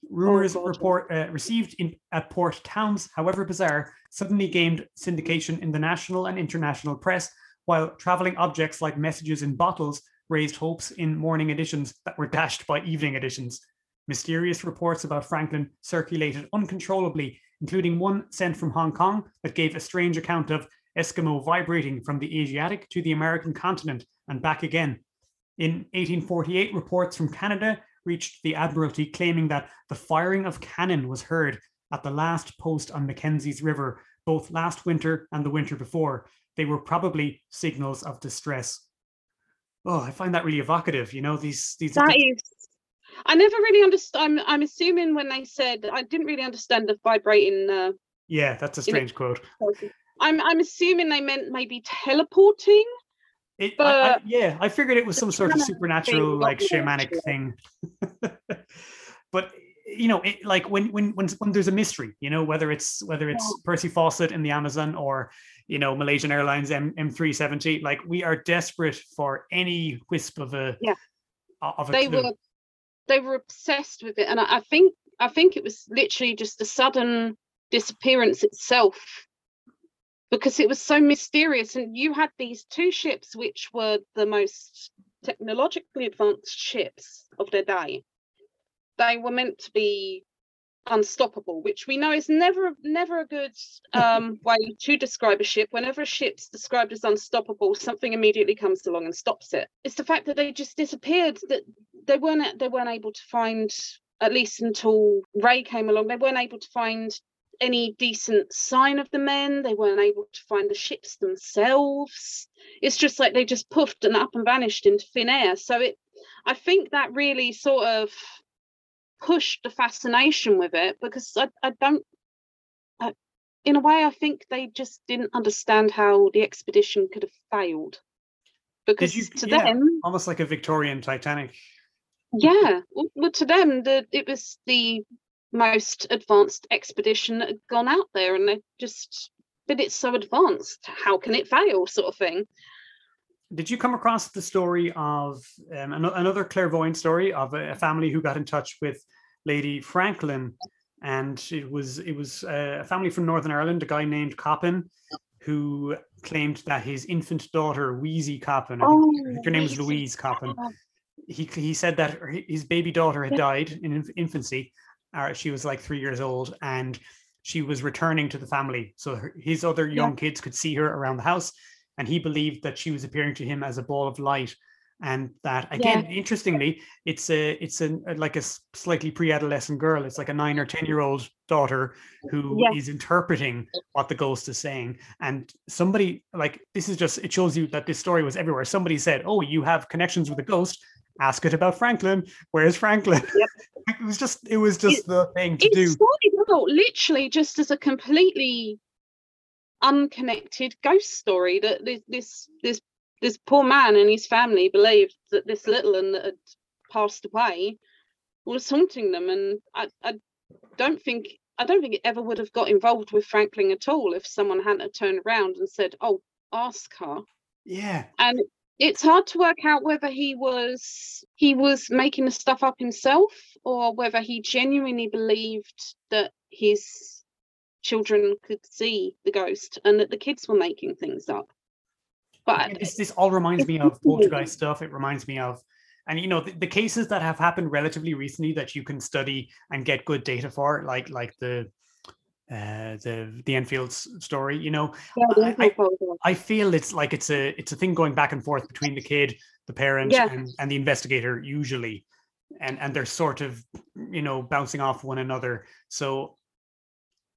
rumors God, report uh, received in at port towns, however bizarre, suddenly gained syndication in the national and international press, while traveling objects like messages in bottles raised hopes in morning editions that were dashed by evening editions. Mysterious reports about Franklin circulated uncontrollably, including one sent from Hong Kong that gave a strange account of Eskimo vibrating from the Asiatic to the American continent and back again. In 1848, reports from Canada reached the Admiralty claiming that the firing of cannon was heard at the last post on Mackenzie's River, both last winter and the winter before. They were probably signals of distress. Oh, I find that really evocative. You know, these these That is. I never really understood. I'm I'm assuming when they said I didn't really understand the vibrating. Uh, yeah, that's a strange quote. I'm I'm assuming they meant maybe teleporting. It, I, I, But yeah, I figured it was some sort of supernatural, thing, like shamanic natural. thing. but you know, it, like when when when when there's a mystery, you know, whether it's whether it's Percy Fawcett in the Amazon or you know Malaysian Airlines M M three seventy, like we are desperate for any wisp of a Yeah. of a they clue. were they were obsessed with it. And I, I think i think it was literally just the sudden disappearance itself because it was so mysterious. And you had these two ships which were the most technologically advanced ships of their day. They were meant to be unstoppable which we know is never never a good um, way to describe a ship. Whenever a ship's described as unstoppable something immediately comes along and stops it. It's the fact that they just disappeared that they weren't they weren't able to find at least until Rae came along they weren't able to find any decent sign of the men. They weren't able to find the ships themselves. It's just like they just puffed and up and vanished into thin air. So it i think that really sort of pushed the fascination with it because i, I don't I, in a way i think they just didn't understand how the expedition could have failed because you- to yeah. them almost like a Victorian Titanic. yeah well, well to them the it was the most advanced expedition that had gone out there and they just but it's so advanced how can it fail sort of thing Did you come across the story of um, ano- another clairvoyant story of a, a family who got in touch with Lady Franklin, and it was it was uh, a family from Northern Ireland, a guy named Coppin, who claimed that his infant daughter Weesy Coppin, I think, think her name was Louise Coppin, Oh, he he said that his baby daughter had died in infancy. Uh, she was like three years old, and she was returning to the family, so her, his other Yeah. young kids could see her around the house, and he believed that she was appearing to him as a ball of light, and that again, interestingly, it's a it's a uh, like a slightly pre-adolescent girl. It's like a nine or ten year old daughter who is Yeah. interpreting what the ghost is saying, and somebody like this is just it shows you that this story was everywhere. Somebody said, "Oh, you have connections with a ghost." Ask it about Franklin. Where's Franklin? it was just it was just the thing to it do. out literally just as a completely unconnected ghost story that this this this this poor man and his family believed that this little one that had passed away was haunting them and I, I don't think I don't think it ever would have got involved with Franklin at all if someone hadn't turned around and said, "Oh, ask her. Yeah. And it's hard to work out whether he was he was making the stuff up himself or whether he genuinely believed that his children could see the ghost and that the kids were making things up. But Yeah, this this all reminds me of poltergeist stuff. It reminds me of, and you know, the, the cases that have happened relatively recently that you can study and get good data for, like like the uh the the Enfield's story. You know, yeah, I- one. I feel it's like it's a it's a thing going back and forth between the kid, the parent, Yeah. and, and the investigator usually, and and they're sort of you know bouncing off one another. So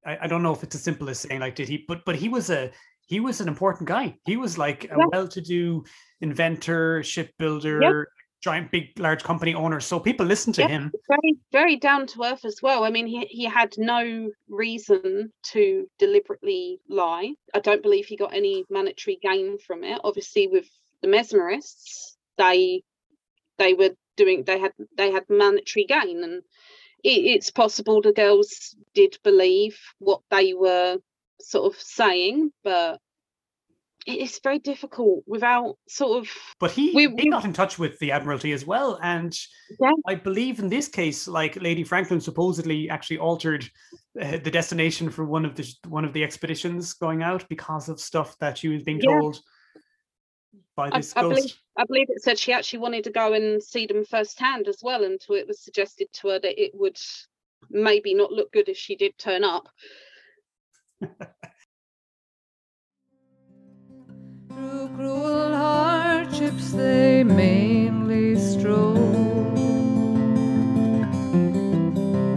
I, I don't know if it's as simple as saying like did he, but but he was a he was an important guy. He was like a Yeah. well-to-do inventor, shipbuilder, giant big large company owner. So people listen to Yeah. him. very very down to earth as well i mean he, he had no reason to deliberately lie i don't believe he got any monetary gain from it obviously with the mesmerists they they were doing they had they had monetary gain and it, it's possible the girls did believe what they were sort of saying but it's very difficult without sort of But he, We- he got in touch with the Admiralty as well. And Yeah. I believe in this case, like Lady Franklin supposedly actually altered uh, the destination for one of the one of the expeditions going out because of stuff that she was being Yeah. told by I, this I ghost. believe I believe it said she actually wanted to go and see them firsthand as well, until it was suggested to her that it would maybe not look good if she did turn up. Through cruel hardships they mainly stroll.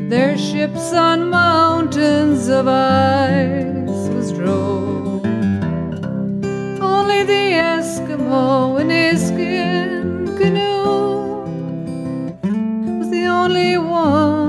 Their ships on mountains of ice was drove. The Eskimo in his skin canoe. Was the only one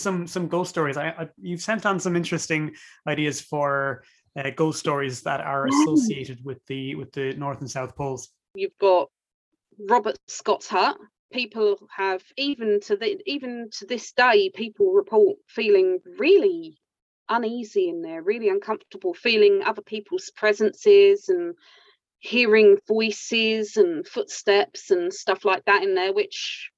some some ghost stories. I, I you've sent on some interesting ideas for uh, ghost stories that are associated with the with the North and South poles. You've got Robert Scott's hut. People have even to the even to this day, people report feeling really uneasy in there, really uncomfortable, feeling other people's presences and hearing voices and footsteps and stuff like that in there, which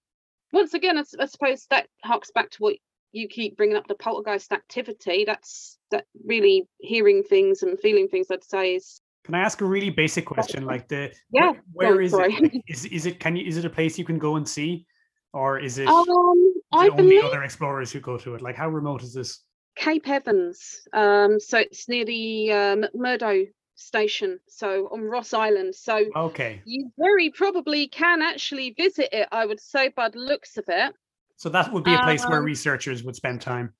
once again, I suppose that harks back to what you keep bringing up the poltergeist activity. That's that really hearing things and feeling things. I'd say is Can I ask a really basic question? Like the Yeah, where, where on, is sorry. it? Like, is is it can you is it a place you can go and see, or is it, is um, I it only believe other explorers who go to it? Like how remote is this? Cape Evans. Um, so it's near the uh, McMurdo station, so on Ross Island. So Okay, you very probably can actually visit it. I would say by the looks of it. So that would be a place where Um, researchers would spend time.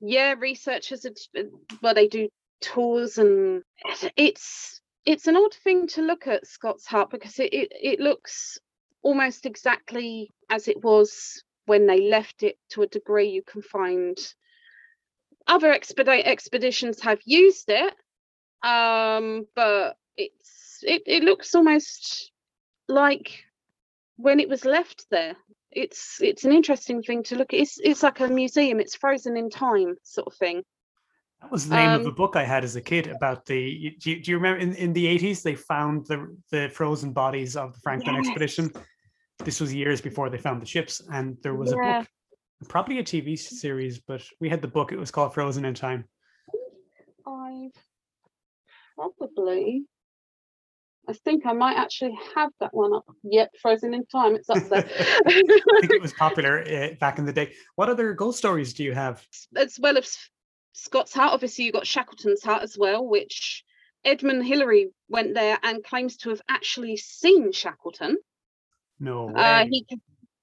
Yeah, researchers, well, they do tours and it's it's an odd thing to look at Scott's Hut because it, it, it looks almost exactly as it was when they left it to a degree you can find other expedite expeditions have used it um but it's it, it looks almost like when it was left there it's it's an interesting thing to look at it's it's like a museum it's frozen in time sort of thing That was the name of Um, a book I had as a kid about the. Do you, do you remember in, in the eighties they found the the frozen bodies of the Franklin expedition? This was years before they found the ships, and there was Yeah. a book, probably a TV series, but we had the book. It was called Frozen in Time. I've probably I think I might actually have that one up. Yep, frozen in time. It's up there. I think it was popular uh, back in the day. What other ghost stories do you have? as well as Scott's Hut, obviously you got Shackleton's Hut as well, which Edmund Hillary went there and claims to have actually seen Shackleton. No way. Uh, he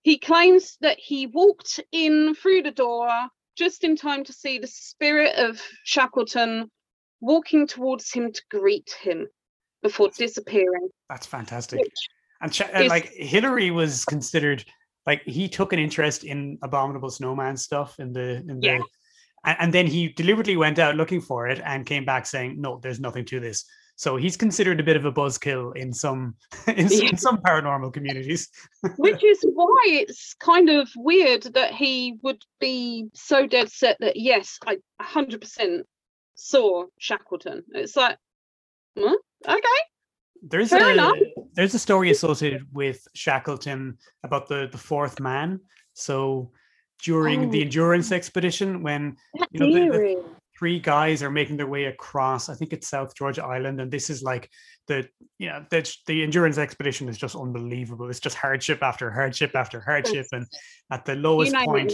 he claims that he walked in through the door just in time to see the spirit of Shackleton walking towards him to greet him before disappearing. That's fantastic. And, and uh, is- like Hillary was considered like he took an interest in abominable snowman stuff in the in the Yeah. and, and then he deliberately went out looking for it and came back saying no there's nothing to this so he's considered a bit of a buzzkill in some in, Yeah. in some paranormal communities which is why it's kind of weird that he would be so dead set that yes, I 100% saw Shackleton. It's like, huh? okay, there's Fair a enough. there's a story associated with Shackleton about the the fourth man so during the Oh. endurance expedition when You know, the- the- three guys are making their way across i think it's south georgia island and this is like the you know the, the endurance expedition is just unbelievable it's just hardship after hardship after hardship and at the lowest point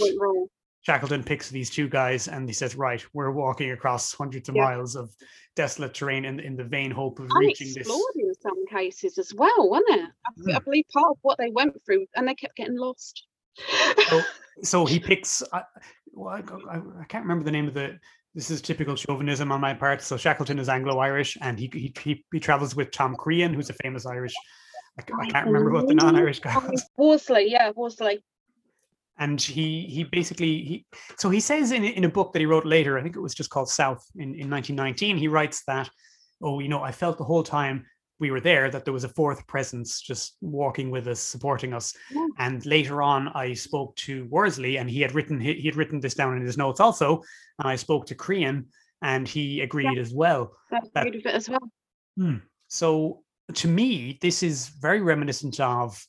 it, it went wrong. shackleton picks these two guys and he says right we're walking across hundreds of Yeah. miles of desolate terrain in, in the vain hope of reaching this in some cases as well, wasn't it? I, Hmm. I believe part of what they went through, and they kept getting lost. so, so he picks I, well, I, I, I can't remember the name of the this is typical chauvinism on my part so shackleton is anglo-irish and he he, he, he travels with tom crean who's a famous irish I, can't remember what the non-irish guy was Worsley, yeah, Worsley. And he he basically he so he says in, in a book that he wrote later i think it was just called south in, in 1919 he writes that oh you know i felt the whole time we were there that there was a fourth presence just walking with us supporting us Yeah. and later on i spoke to worsley and he had written he, he had written this down in his notes also and i spoke to crean and he agreed as well That's That- good of it as well. Hmm. so to me, this is very reminiscent of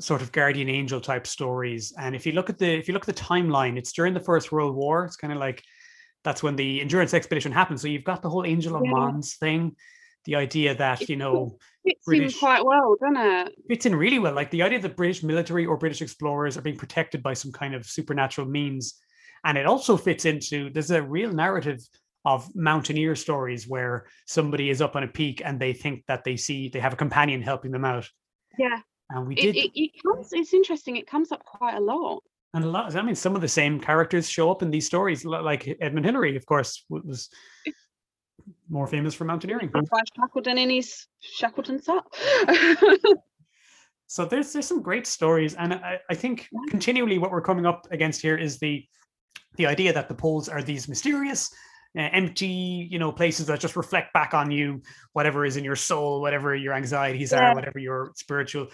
sort of guardian angel type stories. And if you look at the if you look at the timeline, it's during the First World War. It's kind of like that's when the endurance expedition happened. So you've got the whole Angel of Yeah. Mons thing, the idea that you know Fits British- in quite well, doesn't it? fits in really well. Like the idea that British military or British explorers are being protected by some kind of supernatural means. And it also fits into there's a real narrative of mountaineer stories where somebody is up on a peak and they think that they see they have a companion helping them out. Yeah. And we It, did it, it comes. It's interesting. It comes up quite a lot. and a lot I mean some of the same characters show up in these stories like Edmund Hillary of course was more famous for mountaineering. Shackleton in his Shackleton's hut. So there's there's some great stories, and I, I think continually what we're coming up against here is the the idea that the poles are these mysterious, Uh, empty, you know, places that just reflect back on you whatever is in your soul, whatever your anxieties Yeah. are, whatever your spiritual.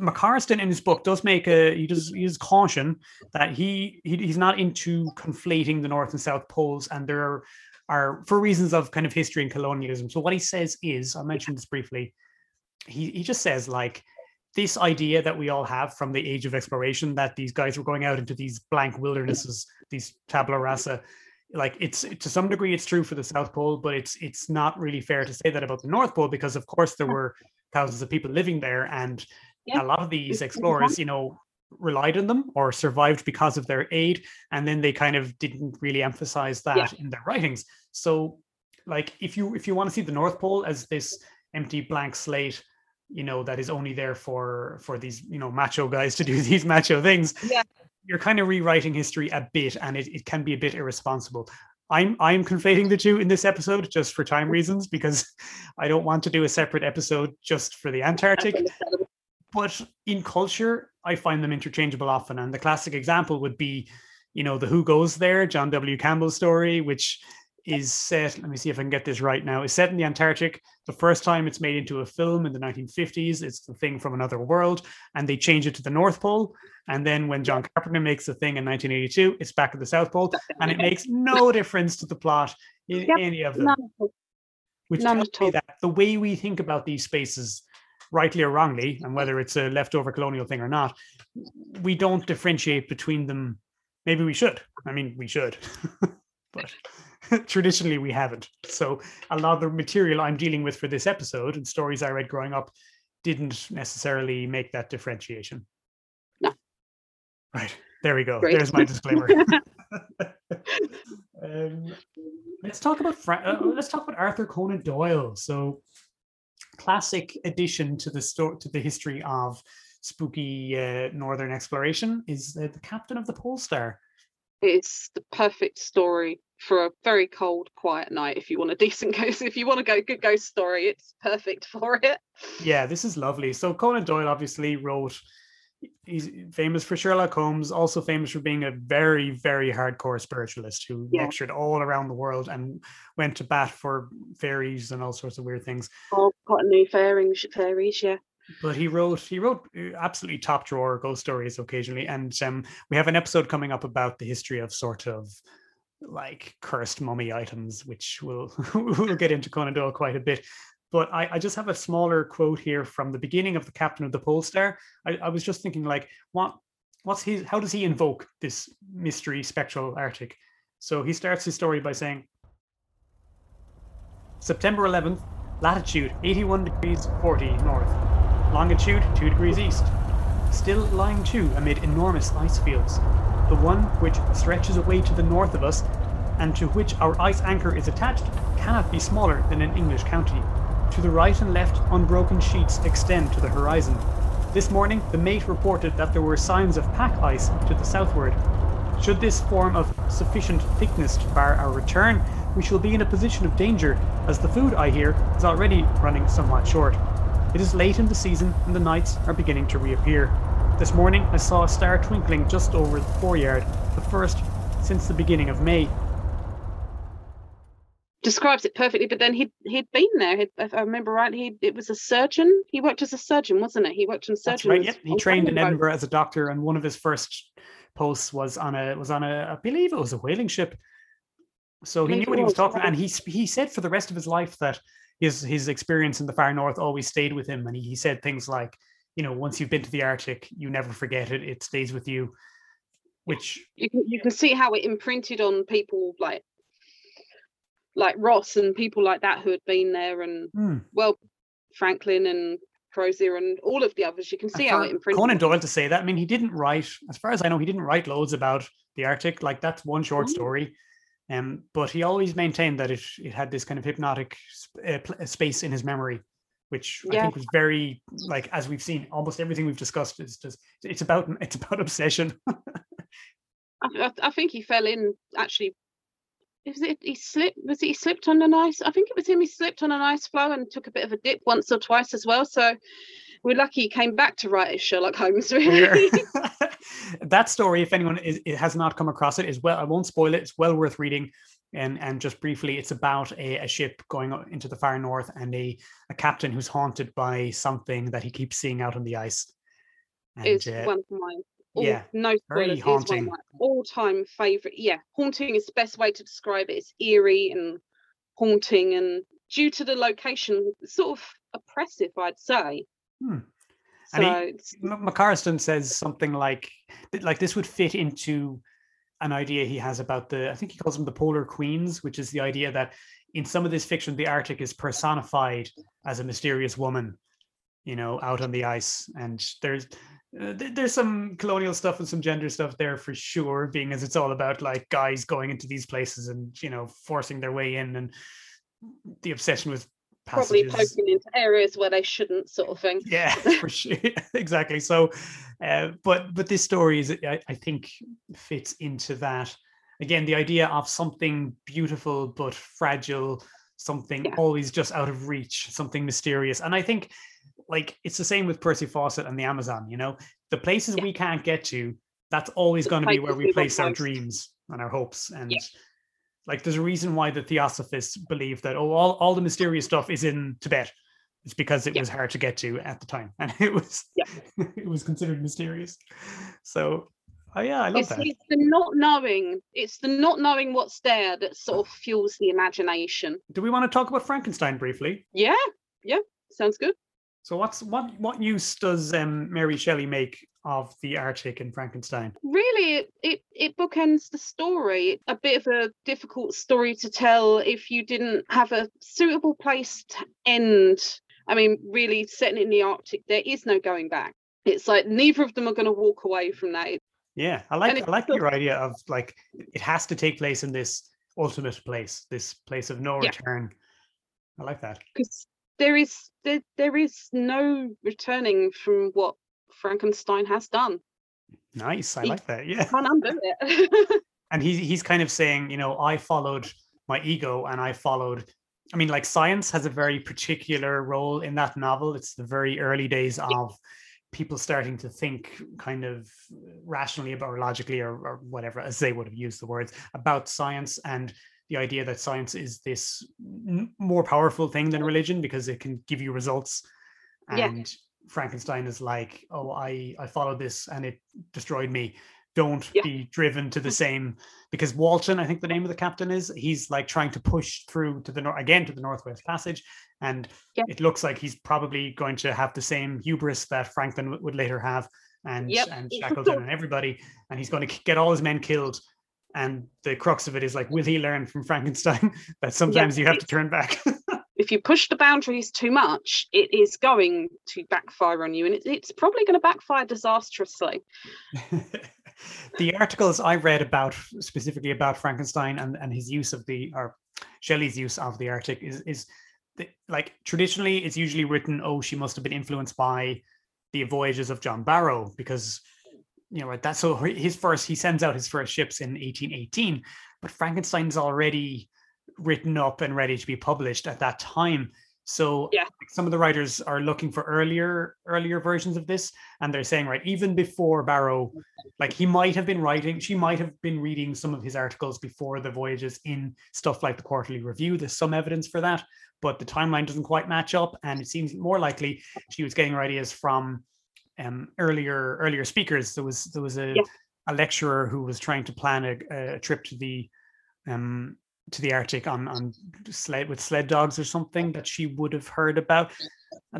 McCorristine in his book does make a he does he does caution that he, he he's not into conflating the north and south poles, and there are, are for reasons of kind of history and colonialism. So what he says is, I'll mention this briefly. He he just says like this idea that we all have from the age of exploration that these guys were going out into these blank wildernesses, these tabula rasa, like it's to some degree it's true for the South Pole, but it's it's not really fair to say that about the North Pole because of course there were thousands of people living there and Yeah. a lot of these explorers, you know, relied on them or survived because of their aid, and then they kind of didn't really emphasize that Yeah. in their writings. So, like if you if you want to see the North Pole as this empty blank slate you know that is only there for for these you know macho guys to do these macho things Yeah. You're kind of rewriting history a bit and it, it can be a bit irresponsible I'm I'm conflating the two in this episode just for time reasons because I don't want to do a separate episode just for the Antarctic. But in culture, I find them interchangeable often. And the classic example would be, you know, the Who Goes There, John W. Campbell story, which is set, let me see if I can get this right now, is set in the Antarctic. The first time it's made into a film in the 1950s, it's the thing from another world, and they change it to the North Pole. And then when John Carpenter makes the thing in 1982, it's back at the South Pole, and it makes no difference to the plot in Yep, any of them. None. Which none tells me that the way we think about these spaces, rightly or wrongly, and whether it's a leftover colonial thing or not, we don't differentiate between them. Maybe we should. I mean, we should, but traditionally we haven't. So a lot of the material I'm dealing with for this episode and stories I read growing up didn't necessarily make that differentiation. No. Right. There we go. Great. There's my disclaimer. um, let's talk about Fra- uh, let's talk about Arthur Conan Doyle. So, classic addition to the story to the history of spooky uh, northern exploration is uh, the Captain of the Pole Star. It's the perfect story for a very cold, quiet night. If you want a decent ghost, if you want to go good ghost story, it's perfect for it. Yeah, this is lovely. So Conan Doyle obviously wrote. He's famous for Sherlock Holmes, also famous for being a very, very hardcore spiritualist who Yeah. lectured all around the world and went to bat for fairies and all sorts of weird things. Oh, got a new fairies, fairies, yeah. but he wrote he wrote uh, absolutely top drawer ghost stories occasionally and um, we have an episode coming up about the history of sort of like cursed mummy items which we'll we'll get into conan doyle quite a bit. But I, I just have a smaller quote here from the beginning of the captain of the pole star I, I was just thinking like what what's his how does he invoke this mystery spectral arctic? So he starts his story by saying september 11th latitude 81 degrees 40 north longitude 2 degrees east, still lying to amid enormous ice fields. The one which stretches away to the north of us and to which our ice anchor is attached cannot be smaller than an English county. To the right and left, unbroken sheets extend to the horizon. This morning, the mate reported that there were signs of pack ice to the southward. Should this form of sufficient thickness to bar our return, we shall be in a position of danger, as the food, I hear, is already running somewhat short. It is late in the season and the nights are beginning to reappear. This morning I saw a star twinkling just over the foreyard, the first since the beginning of May. Describes it perfectly, but then he'd he'd been there. He'd, if I remember right, he it was a surgeon. He worked as a surgeon, wasn't it? He worked in surgery. right. Yep. He trained in Edinburgh as a doctor, and one of his first posts was on a was on a I believe it was a whaling ship. So he knew what he was talking, and he he said for the rest of his life that his his experience in the far north always stayed with him, and he, he said things like, you know, once you've been to the Arctic, you never forget it; it stays with you. Which You can you can see how it imprinted on people like like Ross and people like that who had been there, and hmm, well, Franklin and Crozier and all of the others. You can see how it imprinted. Conan on. Doyle to say that. I mean, he didn't write, as far as I know, he didn't write loads about the Arctic. Like that's one short Mm. story. Um, but he always maintained that it it had this kind of hypnotic sp- uh, pl- uh, space in his memory, which I think was very like as we've seen, almost everything we've discussed is just it's about it's about obsession. I, I, think he fell in actually. Was it he slipped? Was it he slipped on an ice? I think it was him. He slipped on an ice floe and took a bit of a dip once or twice as well. So we're lucky he came back to write his Sherlock Holmes. Really, that story, if anyone is, it has not come across it, is well. I won't spoil it. It's well worth reading. And and just briefly, it's about a, a ship going into the far north and a, a captain who's haunted by something that he keeps seeing out on the ice. And is uh, one of my all, yeah, no very spoilers, haunting. all-time favorite. Yeah, haunting is the best way to describe it. It's eerie and haunting, and due to the location, sort of oppressive, I'd say. Hmm. So And he- it's- McCorristine says something like like this would fit into an idea he has about the I think he calls them the polar queens, which is the idea that in some of this fiction the Arctic is personified as a mysterious woman, you know, out on the ice, and there's uh, there's some colonial stuff and some gender stuff there for sure, being as it's all about like guys going into these places and you know forcing their way in and the obsession with probably passages poking into areas where they shouldn't, sort of thing. yeah for sure exactly so uh, but but this story is I, I think fits into that again the idea of something beautiful but fragile, something Yeah. always just out of reach, something mysterious. And I think like it's the same with Percy Fawcett and the Amazon, you know, the places Yeah. we can't get to, that's always going to be where we we place our dreams and our hopes. And Yeah. Like there's a reason why the Theosophists believe that oh all, all the mysterious stuff is in Tibet. It's because it Yeah. was hard to get to at the time. And it was Yeah. it was considered mysterious. So oh yeah, I love It's, that. it's the not knowing. It's the not knowing what's there that sort of fuels the imagination. Do we want to talk about Frankenstein briefly? Yeah, yeah, sounds good. So what's what what use does um, Mary Shelley make of the Arctic in Frankenstein? Really, it, it bookends the story. A bit of a difficult story to tell if you didn't have a suitable place to end. I mean, really, setting it in the Arctic, there is no going back. It's like neither of them are going to walk away from that. Yeah, I like I like your idea of like it has to take place in this ultimate place, this place of no Yeah. return. I like that. because there is there, there is no returning from what Frankenstein has done. Nice. I He- like that. Yeah. Can't undo it. And he's he's kind of saying, you know, I followed my ego and I followed I mean, like science has a very particular role in that novel. It's the very early days of people starting to think kind of rationally about or logically or, or whatever, as they would have used the words about science and the idea that science is this n- more powerful thing than religion because it can give you results. Yeah. And Frankenstein is like, oh, I I followed this and it destroyed me. Don't Yeah. be driven to the mm. same because Walton, I think the name of the captain is, he's like trying to push through to the north again to the Northwest Passage, and Yeah. it looks like he's probably going to have the same hubris that Franklin w- would later have, and Yep. and Shackleton and everybody, and he's going to get all his men killed. And the crux of it is like, will he learn from Frankenstein that sometimes you have to turn back? if you push the boundaries too much, it is going to backfire on you, and it, it's probably going to backfire disastrously. the articles I read about specifically about Frankenstein and, and his use of the or Shelley's use of the Arctic is is the, like traditionally it's usually written oh she must have been influenced by the voyages of John Barrow because you know right that's so his first he sends out his first ships in 1818 but Frankenstein's already written up and ready to be published at that time. So Yeah. some of the writers are looking for earlier earlier versions of this and they're saying right even before Barrow like he might have been writing she might have been reading some of his articles before the voyages in stuff like the quarterly review. There's some evidence for that but the timeline doesn't quite match up and it seems more likely she was getting her ideas from um, earlier earlier speakers there was there was a, Yeah. a lecturer who was trying to plan a, a trip to the um to the arctic on on sled with sled dogs or something that she would have heard about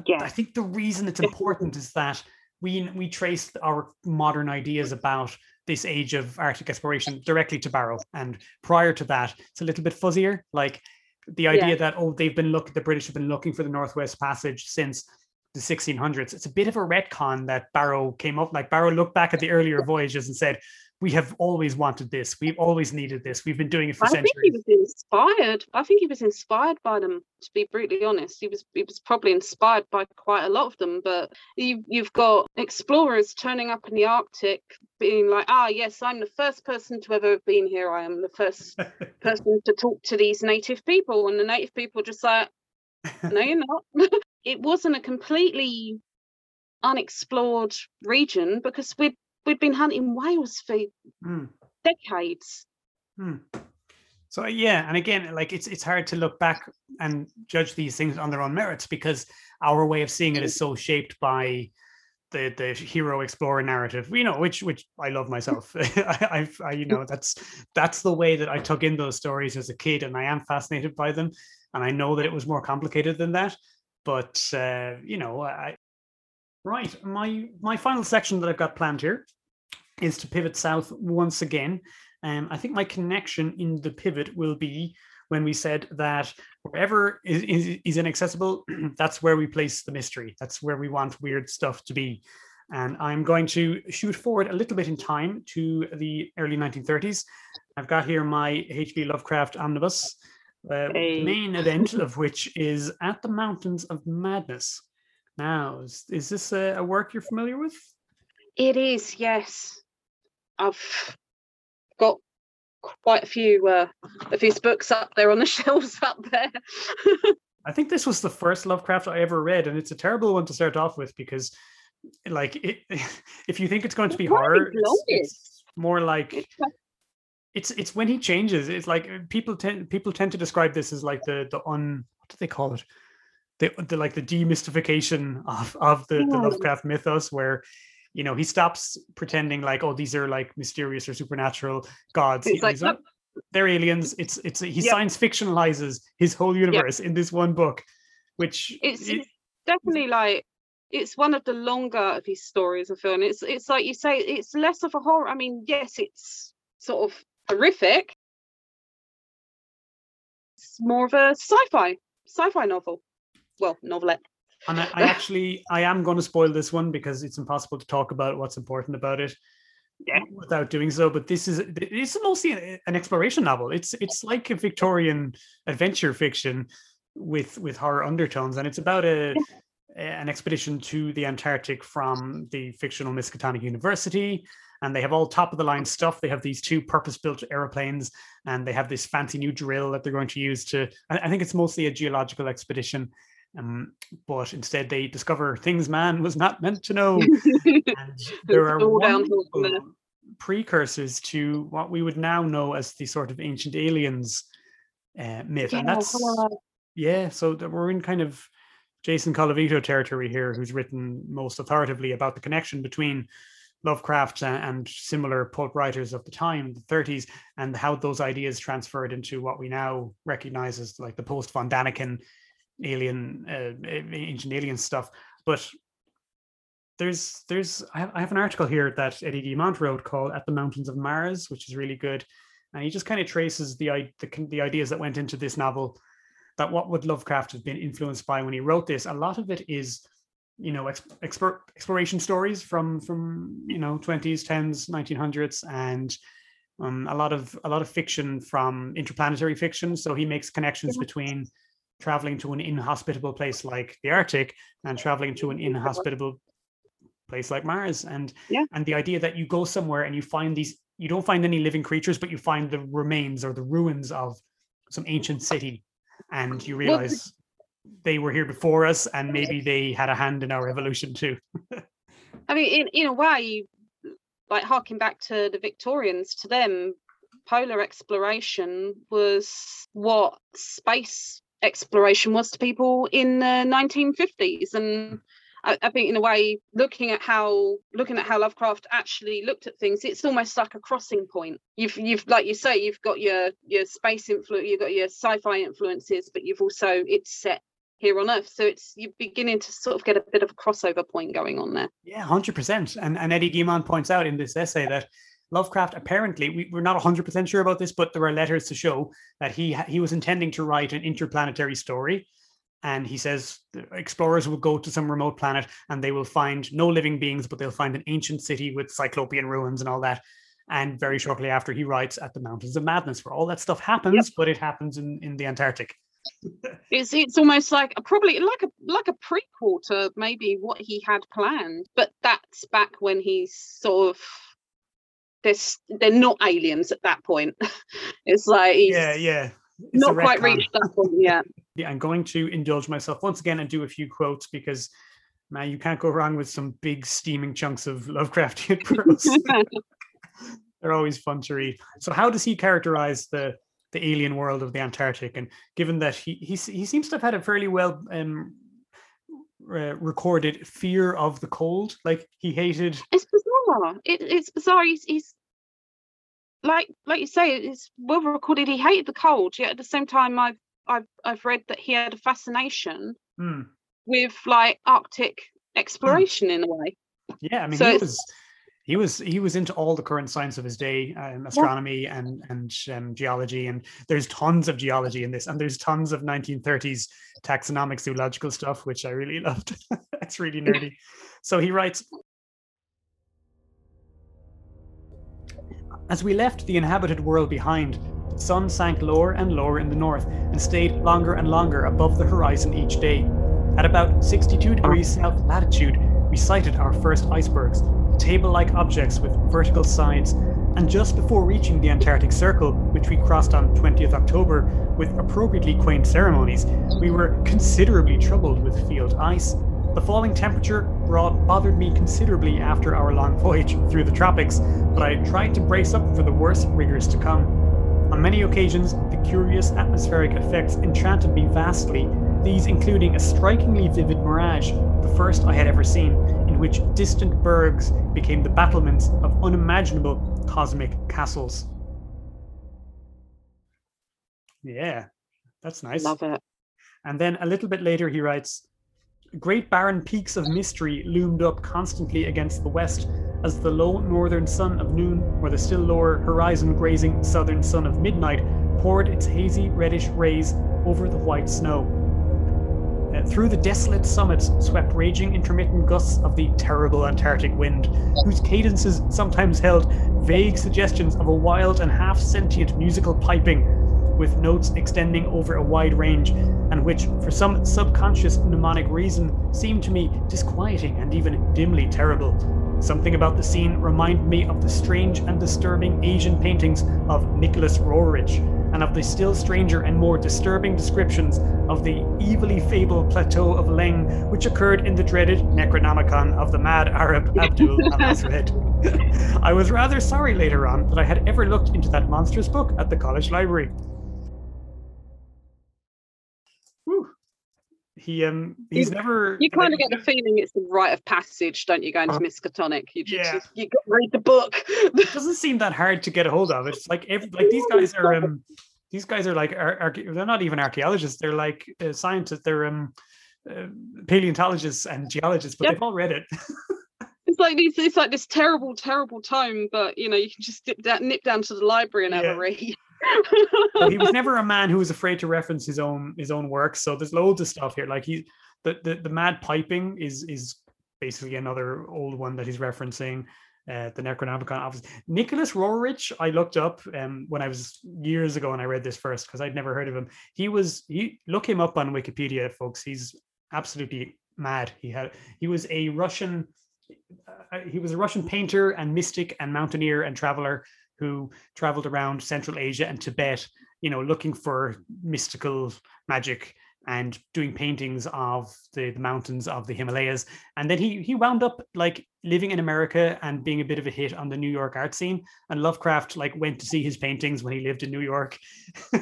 Yeah. i think the reason it's important is that we we trace our modern ideas about this age of Arctic exploration directly to Barrow, and prior to that, it's a little bit fuzzier. Like the idea Yeah. that oh, they've been looking, the British have been looking for the Northwest Passage since the 1600s. It's a bit of a retcon that Barrow came up. Like Barrow looked back at the earlier voyages and said, "We have always wanted this. We've always needed this. We've been doing it for I centuries." think he was inspired. I think he was inspired by them. To be brutally honest, he was he was probably inspired by quite a lot of them. But you you've got explorers turning up in the Arctic, being like, "Ah, yes, I'm the first person to ever have been here. I am the first person to talk to these native people," and the native people just like, "No, you're not." it wasn't a completely unexplored region because we'd we'd been hunting whales for Hmm. decades. So yeah, and again, like it's it's hard to look back and judge these things on their own merits because our way of seeing it is so shaped by the the hero explorer narrative, you know, which which I love myself. I, I've I, you know that's that's the way that I took in those stories as a kid, and I am fascinated by them. And I know that it was more complicated than that, but uh, you know, I right. My my final section that I've got planned here is to pivot south once again. Um, I think my connection in the pivot will be when we said that wherever is, is, is inaccessible, that's where we place the mystery. That's where we want weird stuff to be. And I'm going to shoot forward a little bit in time to the early 1930s. I've got here my H.P. Lovecraft omnibus, uh, main event of which is At the Mountains of Madness. Now, is, is this a, a work you're familiar with? It is, yes. I've got quite a few uh, of his books up there on the shelves up there. I think this was the first Lovecraft I ever read, and it's a terrible one to start off with because, like, it, if you think it's going to be It's horror, it's, it's more like It's it's when he changes. It's like uh, people tend people tend to describe this as like the the un what do they call it? The, the like the demystification of of the, the Lovecraft mythos, where you know he stops pretending like oh these are like mysterious or supernatural gods. It's like, they're aliens. It's it's he Yep. science fictionalizes his whole universe in this one book, which it's, i- it's definitely like it's one of the longer of his stories I feel and it's it's like you say it's less of a horror I mean yes it's sort of horrific it's more of a sci-fi sci-fi novel well novelette And I, I actually I am going to spoil this one because it's impossible to talk about what's important about it Yeah. without doing so. But this is it's mostly an exploration novel. It's it's like a Victorian adventure fiction with with horror undertones, and it's about a an expedition to the Antarctic from the fictional Miskatonic University. And they have all top of the line stuff. They have these two purpose built aeroplanes, and they have this fancy new drill that they're going to use to. I think it's mostly a geological expedition. Um, but instead they discover things man was not meant to know and there are all downhill from wonderful precursors to what we would now know as the sort of ancient aliens uh, myth and that's yeah so that we're in kind of jason colavito territory here who's written most authoritatively about the connection between lovecraft and similar pulp writers of the time the 30s and how those ideas transferred into what we now recognize as like the post von Däniken alien uh, ancient alien stuff but there's there's I have, I have an article here that Eddie Guimont wrote called "At the Mountains of Mars," which is really good, and he just kind of traces the the the ideas that went into this novel. That what would Lovecraft have been influenced by when he wrote this? A lot of it is, you know, ex- expert exploration stories from from you know twenties, tens, nineteen hundreds, and um, a lot of a lot of fiction from interplanetary fiction. So he makes connections between traveling to an inhospitable place like the Arctic and traveling to an inhospitable place like Mars. And Yeah. and the idea that you go somewhere and you find these, you don't find any living creatures, but you find the remains or the ruins of some ancient city, and you realize they were here before us, and maybe they had a hand in our evolution too. I mean, in, in a way, like harking back to the Victorians, to them, polar exploration was what space exploration was to people in the 1950s. And I, I think, in a way, looking at how looking at how Lovecraft actually looked at things, it's almost like a crossing point. You've you've like you say, you've got your your space influence, you've got your sci-fi influences, but you've also it's set here on Earth, so it's you're beginning to sort of get a bit of a crossover point going on there. Yeah, hundred percent. And and Eddie Guimont points out in this essay that Lovecraft apparently we, we're not hundred percent sure about this, but there are letters to show that he he was intending to write an interplanetary story. And he says explorers will go to some remote planet and they will find no living beings, but they'll find an ancient city with cyclopean ruins and all that. And very shortly after, he writes at the Mountains of Madness, where all that stuff happens, but it happens in, in the Antarctic. It's it's almost like a, probably like a like a prequel to maybe what he had planned but that's back when he's sort of they're, they're not aliens at that point it's like Yeah, yeah. It's not quite reached that point yet yeah, I'm going to indulge myself once again and do a few quotes because man, you can't go wrong with some big steaming chunks of Lovecraftian prose. They're always fun to read. So, how does he characterize the the alien world of the Antarctic? And given that he he, he seems to have had a fairly well um, uh, recorded fear of the cold, like he hated. it's bizarre it, it's bizarre he's, he's like like you say it's well recorded he hated the cold yet at the same time i've i've, I've read that he had a fascination Hmm, with like arctic exploration in a way yeah, I mean, So he was he was he was into all the current science of his day, um, astronomy and and um, geology, and there's tons of geology in this, and there's tons of 1930s taxonomic zoological stuff, which I really loved. it's really nerdy. So he writes. As we left the inhabited world behind, the sun sank lower and lower in the north and stayed longer and longer above the horizon each day. At about 62 degrees south latitude, we sighted our first icebergs, table like objects with vertical sides And just before reaching the Antarctic Circle, which we crossed on 20th October with appropriately quaint ceremonies, we were considerably troubled with field ice. The falling temperature brought, bothered me considerably after our long voyage through the tropics, but I tried to brace up for the worst rigors to come. On many occasions, the curious atmospheric effects enchanted me vastly, these including a strikingly vivid mirage, the first I had ever seen, in which distant bergs became the battlements of unimaginable cosmic castles. Yeah, that's nice. Love it. And then a little bit later, he writes Great barren peaks of mystery loomed up constantly against the west as the low northern sun of noon or the still lower horizon grazing southern sun of midnight poured its hazy reddish rays over the white snow. Uh, through the desolate summits swept raging intermittent gusts of the terrible Antarctic wind, whose cadences sometimes held vague suggestions of a wild and half sentient musical piping with notes extending over a wide range, and which, for some subconscious mnemonic reason, seemed to me disquieting and even dimly terrible. Something about the scene reminded me of the strange and disturbing Asian paintings of Nicholas Roerich, and of the still stranger and more disturbing descriptions of the evilly fabled plateau of Leng, which occurred in the dreaded Necronomicon of the mad Arab Abdul Alhazred. I was rather sorry later on that I had ever looked into that monstrous book at the college library. He um he's You- never You kind of get the feeling it's the rite of passage, don't you, going to Uh, Miskatonic? You just, yeah. you read the book. it doesn't seem that hard to get a hold of. It's like every, like these guys are um these guys are like ar- arche- they're not even archaeologists. They're like uh, scientists. They're um uh, paleontologists and geologists, but Yep. they've all read it. It's like this. It's like this terrible, terrible tome, but you know you can just dip down, nip down to the library and have Yeah. a read. He was never a man who was afraid to reference his own his own work. So there's loads of stuff here. Like he the the, the mad piping is is basically another old one that he's referencing. Uh, the Necronomicon obviously. Nicholas Roerich, I looked up um, when I was years ago and I read this first because I'd never heard of him. He was he look him up on Wikipedia, folks. He's absolutely mad. He had he was a Russian uh, he was a Russian painter and mystic and mountaineer and traveler who traveled around Central Asia and Tibet, you know, looking for mystical magic and doing paintings of the, the mountains of the Himalayas. And then he he wound up like living in America and being a bit of a hit on the New York art scene. And Lovecraft like went to see his paintings when he lived in New York.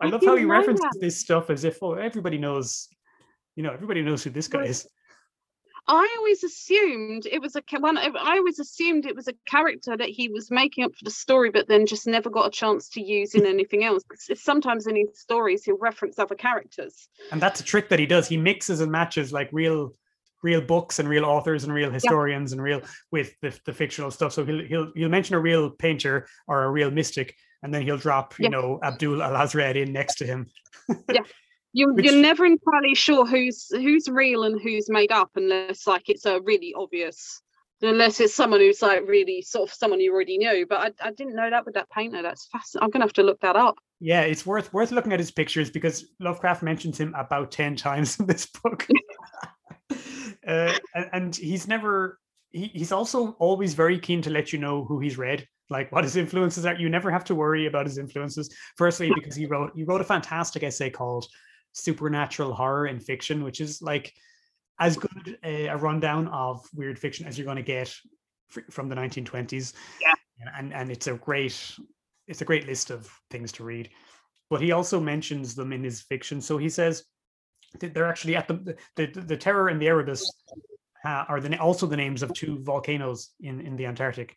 I love how he references that. this stuff as if oh everybody knows, you know, everybody knows who this guy is. I always assumed it was a one. I always assumed it was a character that he was making up for the story, but then just never got a chance to use in anything else. 'Cause it's sometimes in his stories he'll reference other characters. and that's a trick that he does he mixes and matches like real real books and real authors and real historians and real with the, the fictional stuff so he'll he'll he'll mention a real painter or a real mystic and then he'll drop you Yeah. know abdul alhazred in next to him You, Which- you're never entirely sure who's who's real and who's made up, unless like it's a really obvious. Unless it's someone who's like really sort of someone you already knew, but I, I didn't know that with that painter. That's fascinating. I'm gonna have to look that up. yeah it's worth worth looking at his pictures because lovecraft mentions him about 10 times in this book uh, and, and he's never he, he's also always very keen to let you know who he's read like what his influences are you never have to worry about his influences firstly because he wrote he wrote a fantastic essay called supernatural horror in fiction which is like as good a, a rundown of weird fiction as you're going to get fr- from the 1920s Yeah. and and it's a great it's a great list of things to read. But he also mentions them in his fiction. So he says that they're actually at the the, the, the terror and the erebus uh, are the, also the names of two volcanoes in in the antarctic.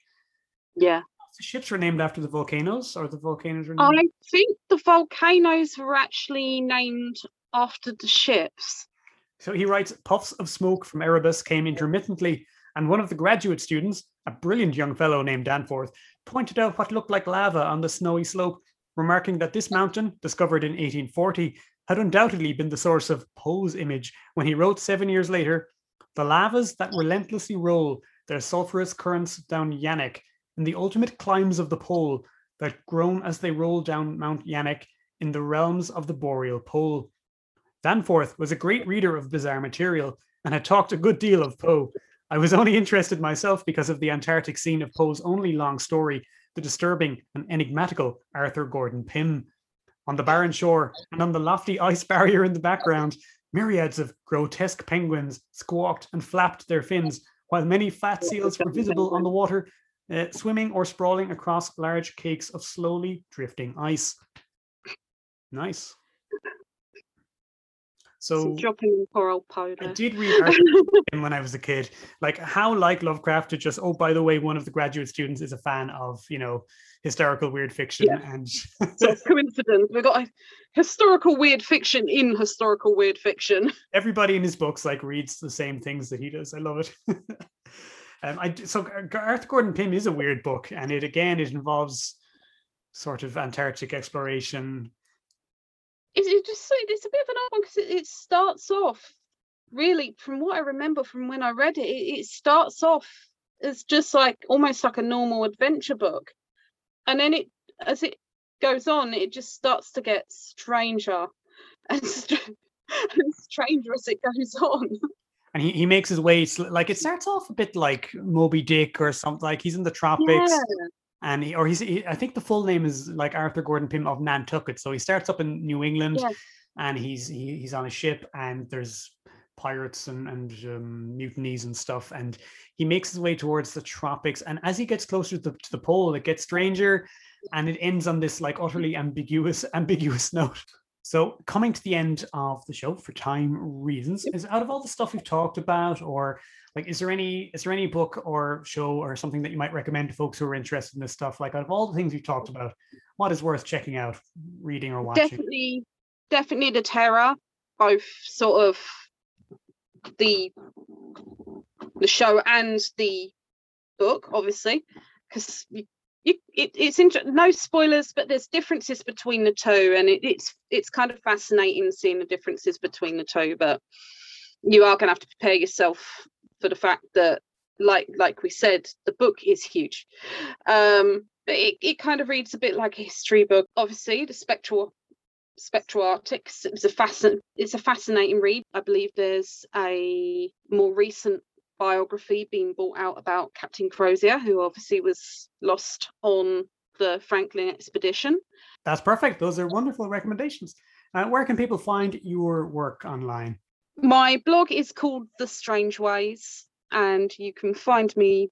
Yeah, the ships were named after the volcanoes or the volcanoes were Named- I think the volcanoes were actually named after the ships. So he writes, puffs of smoke from Erebus came intermittently, and one of the graduate students, a brilliant young fellow named Danforth, pointed out what looked like lava on the snowy slope, remarking that this mountain, discovered in 1840, had undoubtedly been the source of Poe's image when he wrote seven years later, the lavas that relentlessly roll their sulphurous currents down Yaanek, in the ultimate climes of the pole that groan as they roll down Mount Yaanek in the realms of the boreal pole. Danforth was a great reader of bizarre material and had talked a good deal of Poe. I was only interested myself because of the Antarctic scene of Poe's only long story, the disturbing and enigmatical Arthur Gordon Pym. On the barren shore and on the lofty ice barrier in the background, myriads of grotesque penguins squawked and flapped their fins, while many fat seals were visible on the water, uh, swimming or sprawling across large cakes of slowly drifting ice. Nice. So dropping in poor old I did read Pym when I was a kid. Like how like Lovecraft to just oh by the way one of the graduate students is a fan of you know historical weird fiction Yeah. and of coincidence. We've got a historical weird fiction in historical weird fiction. everybody in his books like reads the same things that he does. I love it. um, I so Arthur Gordon Pym is a weird book, and it again it involves sort of Antarctic exploration. It's, just it's a bit of an odd one because it, it starts off really from what I remember from when I read it, it, it starts off as just like almost like a normal adventure book, and then it as it goes on, it just starts to get stranger and, str- and stranger as it goes on. And he, he makes his way like it starts off a bit like Moby Dick or something like he's in the tropics Yeah. and he, or he's he, I think the full name is like Arthur Gordon Pym of Nantucket. So he starts up in New England Yeah. and he's he, he's on a ship and there's pirates and and um, mutinies and stuff and he makes his way towards the tropics and as he gets closer to the, to the pole it gets stranger and it ends on this like utterly ambiguous ambiguous note so coming to the end of the show for time reasons is out of all the stuff we've talked about or like is there any is there any book or show or something that you might recommend to folks who are interested in this stuff? Like out of all the things we've talked about what is worth checking out reading or watching? Definitely definitely the terror both sort of the the show and the book obviously because you, it, it's inter- no spoilers but there's differences between the two and it, it's it's kind of fascinating seeing the differences between the two but you are going to have to prepare yourself for the fact that like like we said the book is huge. Um but it, it kind of reads a bit like a history book. Obviously the spectral spectral arctics it was a it's a fascinating read. I believe there's a more recent biography being brought out about captain crozier who obviously was lost on the franklin expedition That's perfect. Those are wonderful recommendations. Uh, where can people find your work online? my blog is called the strange ways and you can find me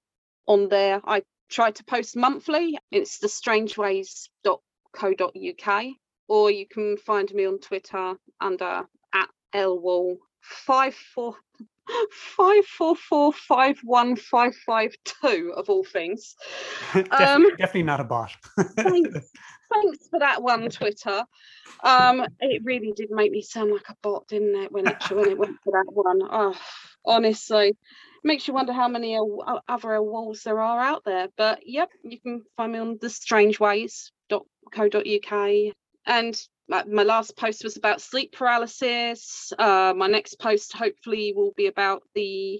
on there i try to post monthly it's thestrangeways.co.uk, or you can find me on twitter under at lwall five four five four four five one five five two of all things. Definitely, Um, definitely not a bot. thanks thanks for that one twitter. Um it really did make me sound like a bot didn't it when it when it went for that one? Oh honestly. Makes you wonder how many other walls there are out there but yep you can find me on the strangeways.co.uk and my, my last post was about sleep paralysis uh my next post hopefully will be about the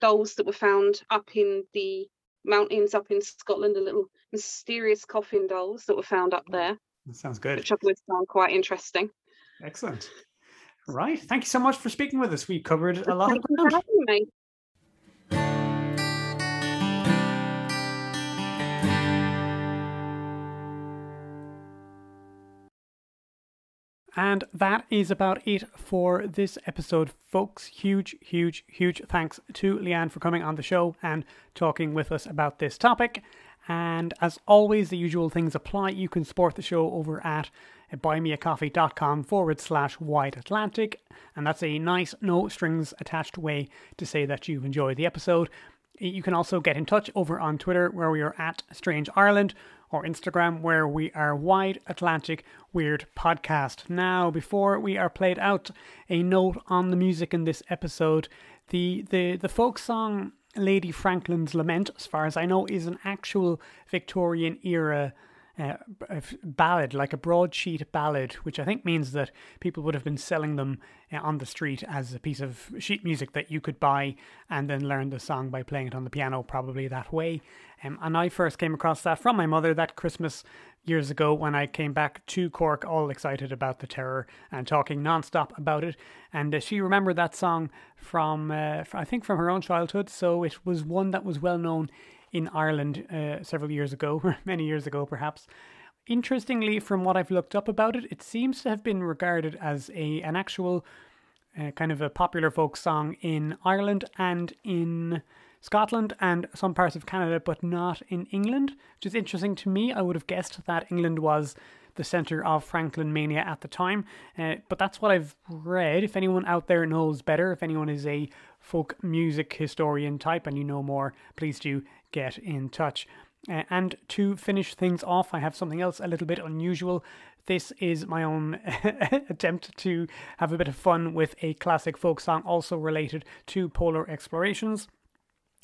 dolls that were found up in the mountains up in Scotland, the little mysterious coffin dolls that were found up there, That sounds good. which I've always found quite interesting. Excellent. Right. Thank you so much for speaking with us. We covered a lot Thank for ground. And that is about it for this episode, folks. Huge, huge, huge thanks to Leanne for coming on the show and talking with us about this topic. And as always, the usual things apply. You can support the show over at buymeacoffee.com forward slash Wide Atlantic. And that's a nice, no strings attached way to say that you've enjoyed the episode. You can also get in touch over on Twitter, where we are at Strange Ireland, or Instagram, where we are Wide Atlantic Weird Podcast. Now, before we are played out, a note on the music in this episode. The the the folk song Lady Franklin's Lament, as far as I know, is an actual Victorian era uh, ballad, like a broadsheet ballad, which I think means that people would have been selling them uh, on the street as a piece of sheet music that you could buy and then learn the song by playing it on the piano, probably that way. Um, and I first came across that from my mother that Christmas years ago when I came back to Cork, all excited about the terror and talking nonstop about it. And uh, she remembered that song from, uh, I think, from her own childhood. So it was one that was well known in Ireland uh, several years ago, many years ago perhaps. Interestingly, from what I've looked up about it, it seems to have been regarded as a an actual uh, kind of a popular folk song in Ireland and in Scotland and some parts of Canada, but not in England, which is interesting to me. I would have guessed that England was the centre of Franklin mania at the time, uh, but that's what I've read. If anyone out there knows better, if anyone is a folk music historian type and you know more, please do get in touch. Uh, and to finish things off, I have something else a little bit unusual. This is my own attempt to have a bit of fun with a classic folk song also related to polar explorations.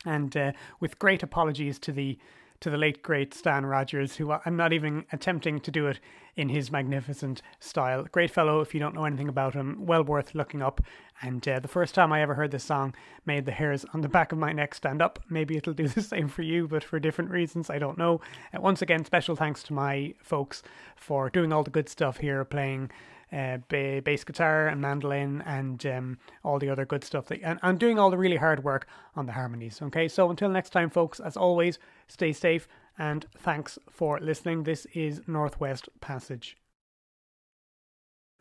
And uh, with great apologies to the to the late great Stan Rogers, who I'm not even attempting to do it in his magnificent style. Great fellow, if you don't know anything about him, well worth looking up. And uh, the first time I ever heard this song made the hairs on the back of my neck stand up. Maybe it'll do the same for you, but for different reasons, I don't know. Uh, once again, special thanks to my folks for doing all the good stuff here, playing uh, bass guitar and mandolin and um, all the other good stuff. That, and I'm doing all the really hard work on the harmonies. Okay, so until next time, folks, as always, stay safe and thanks for listening. This is Northwest Passage.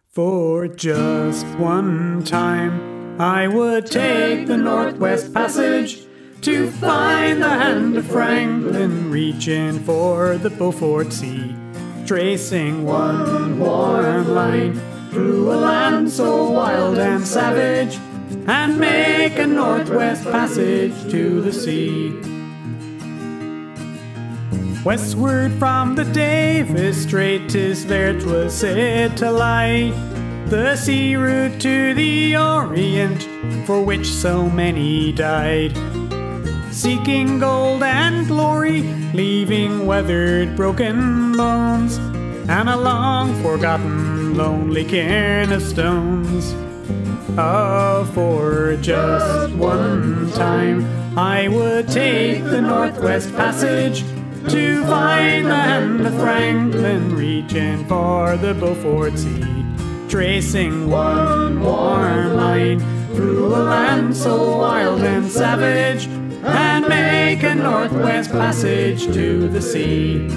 For just one time, I would take the Northwest Passage to find the hand of Franklin reaching for the Beaufort Sea tracing one warm line through a land so wild and savage, and make a northwest passage to the sea. Westward from the Davis Strait, tis there 'twas said to lie, the sea route to the Orient, for which so many died seeking gold and glory, leaving weathered, broken bones, and a long forgotten, lonely cairn of stones. Oh, for just one time, I would take the Northwest Passage to find the of Franklin, reaching for the Beaufort Sea, tracing one warm line through a land so wild and savage and make a northwest passage to the sea.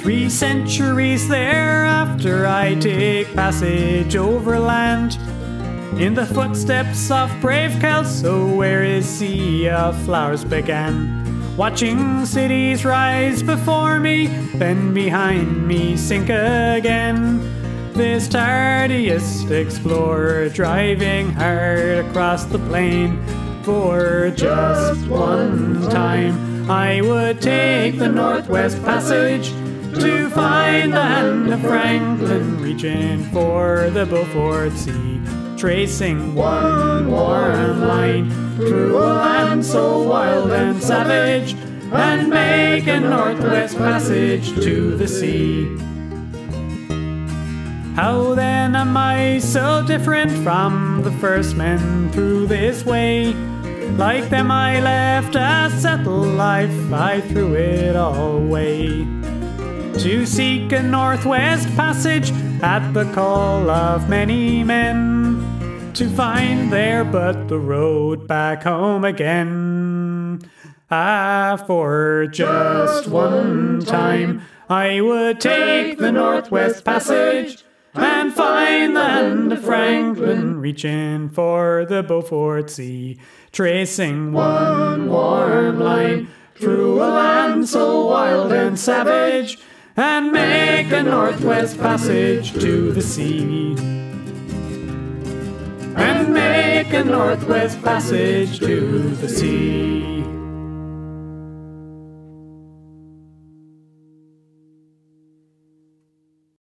Three centuries thereafter, I take passage overland in the footsteps of brave Kelsey, where his sea of flowers began. Watching cities rise before me, then behind me sink again. This tardiest explorer driving hard across the plain for just one time. I would take the Northwest Passage to find the hand of Franklin, reaching for the Beaufort Sea, tracing one warm line through a land so wild and savage, and make a Northwest Passage to the sea. How then am I so different from the first men through this way? Like them, I left a settled life, I threw it all away. To seek a northwest passage at the call of many men, to find there but the road back home again. Ah, for just one time, I would take the northwest passage and find the hand of Franklin reaching for the Beaufort Sea, tracing one warm line through a land so wild and savage, and make a northwest passage to the sea. And make a northwest passage to the sea.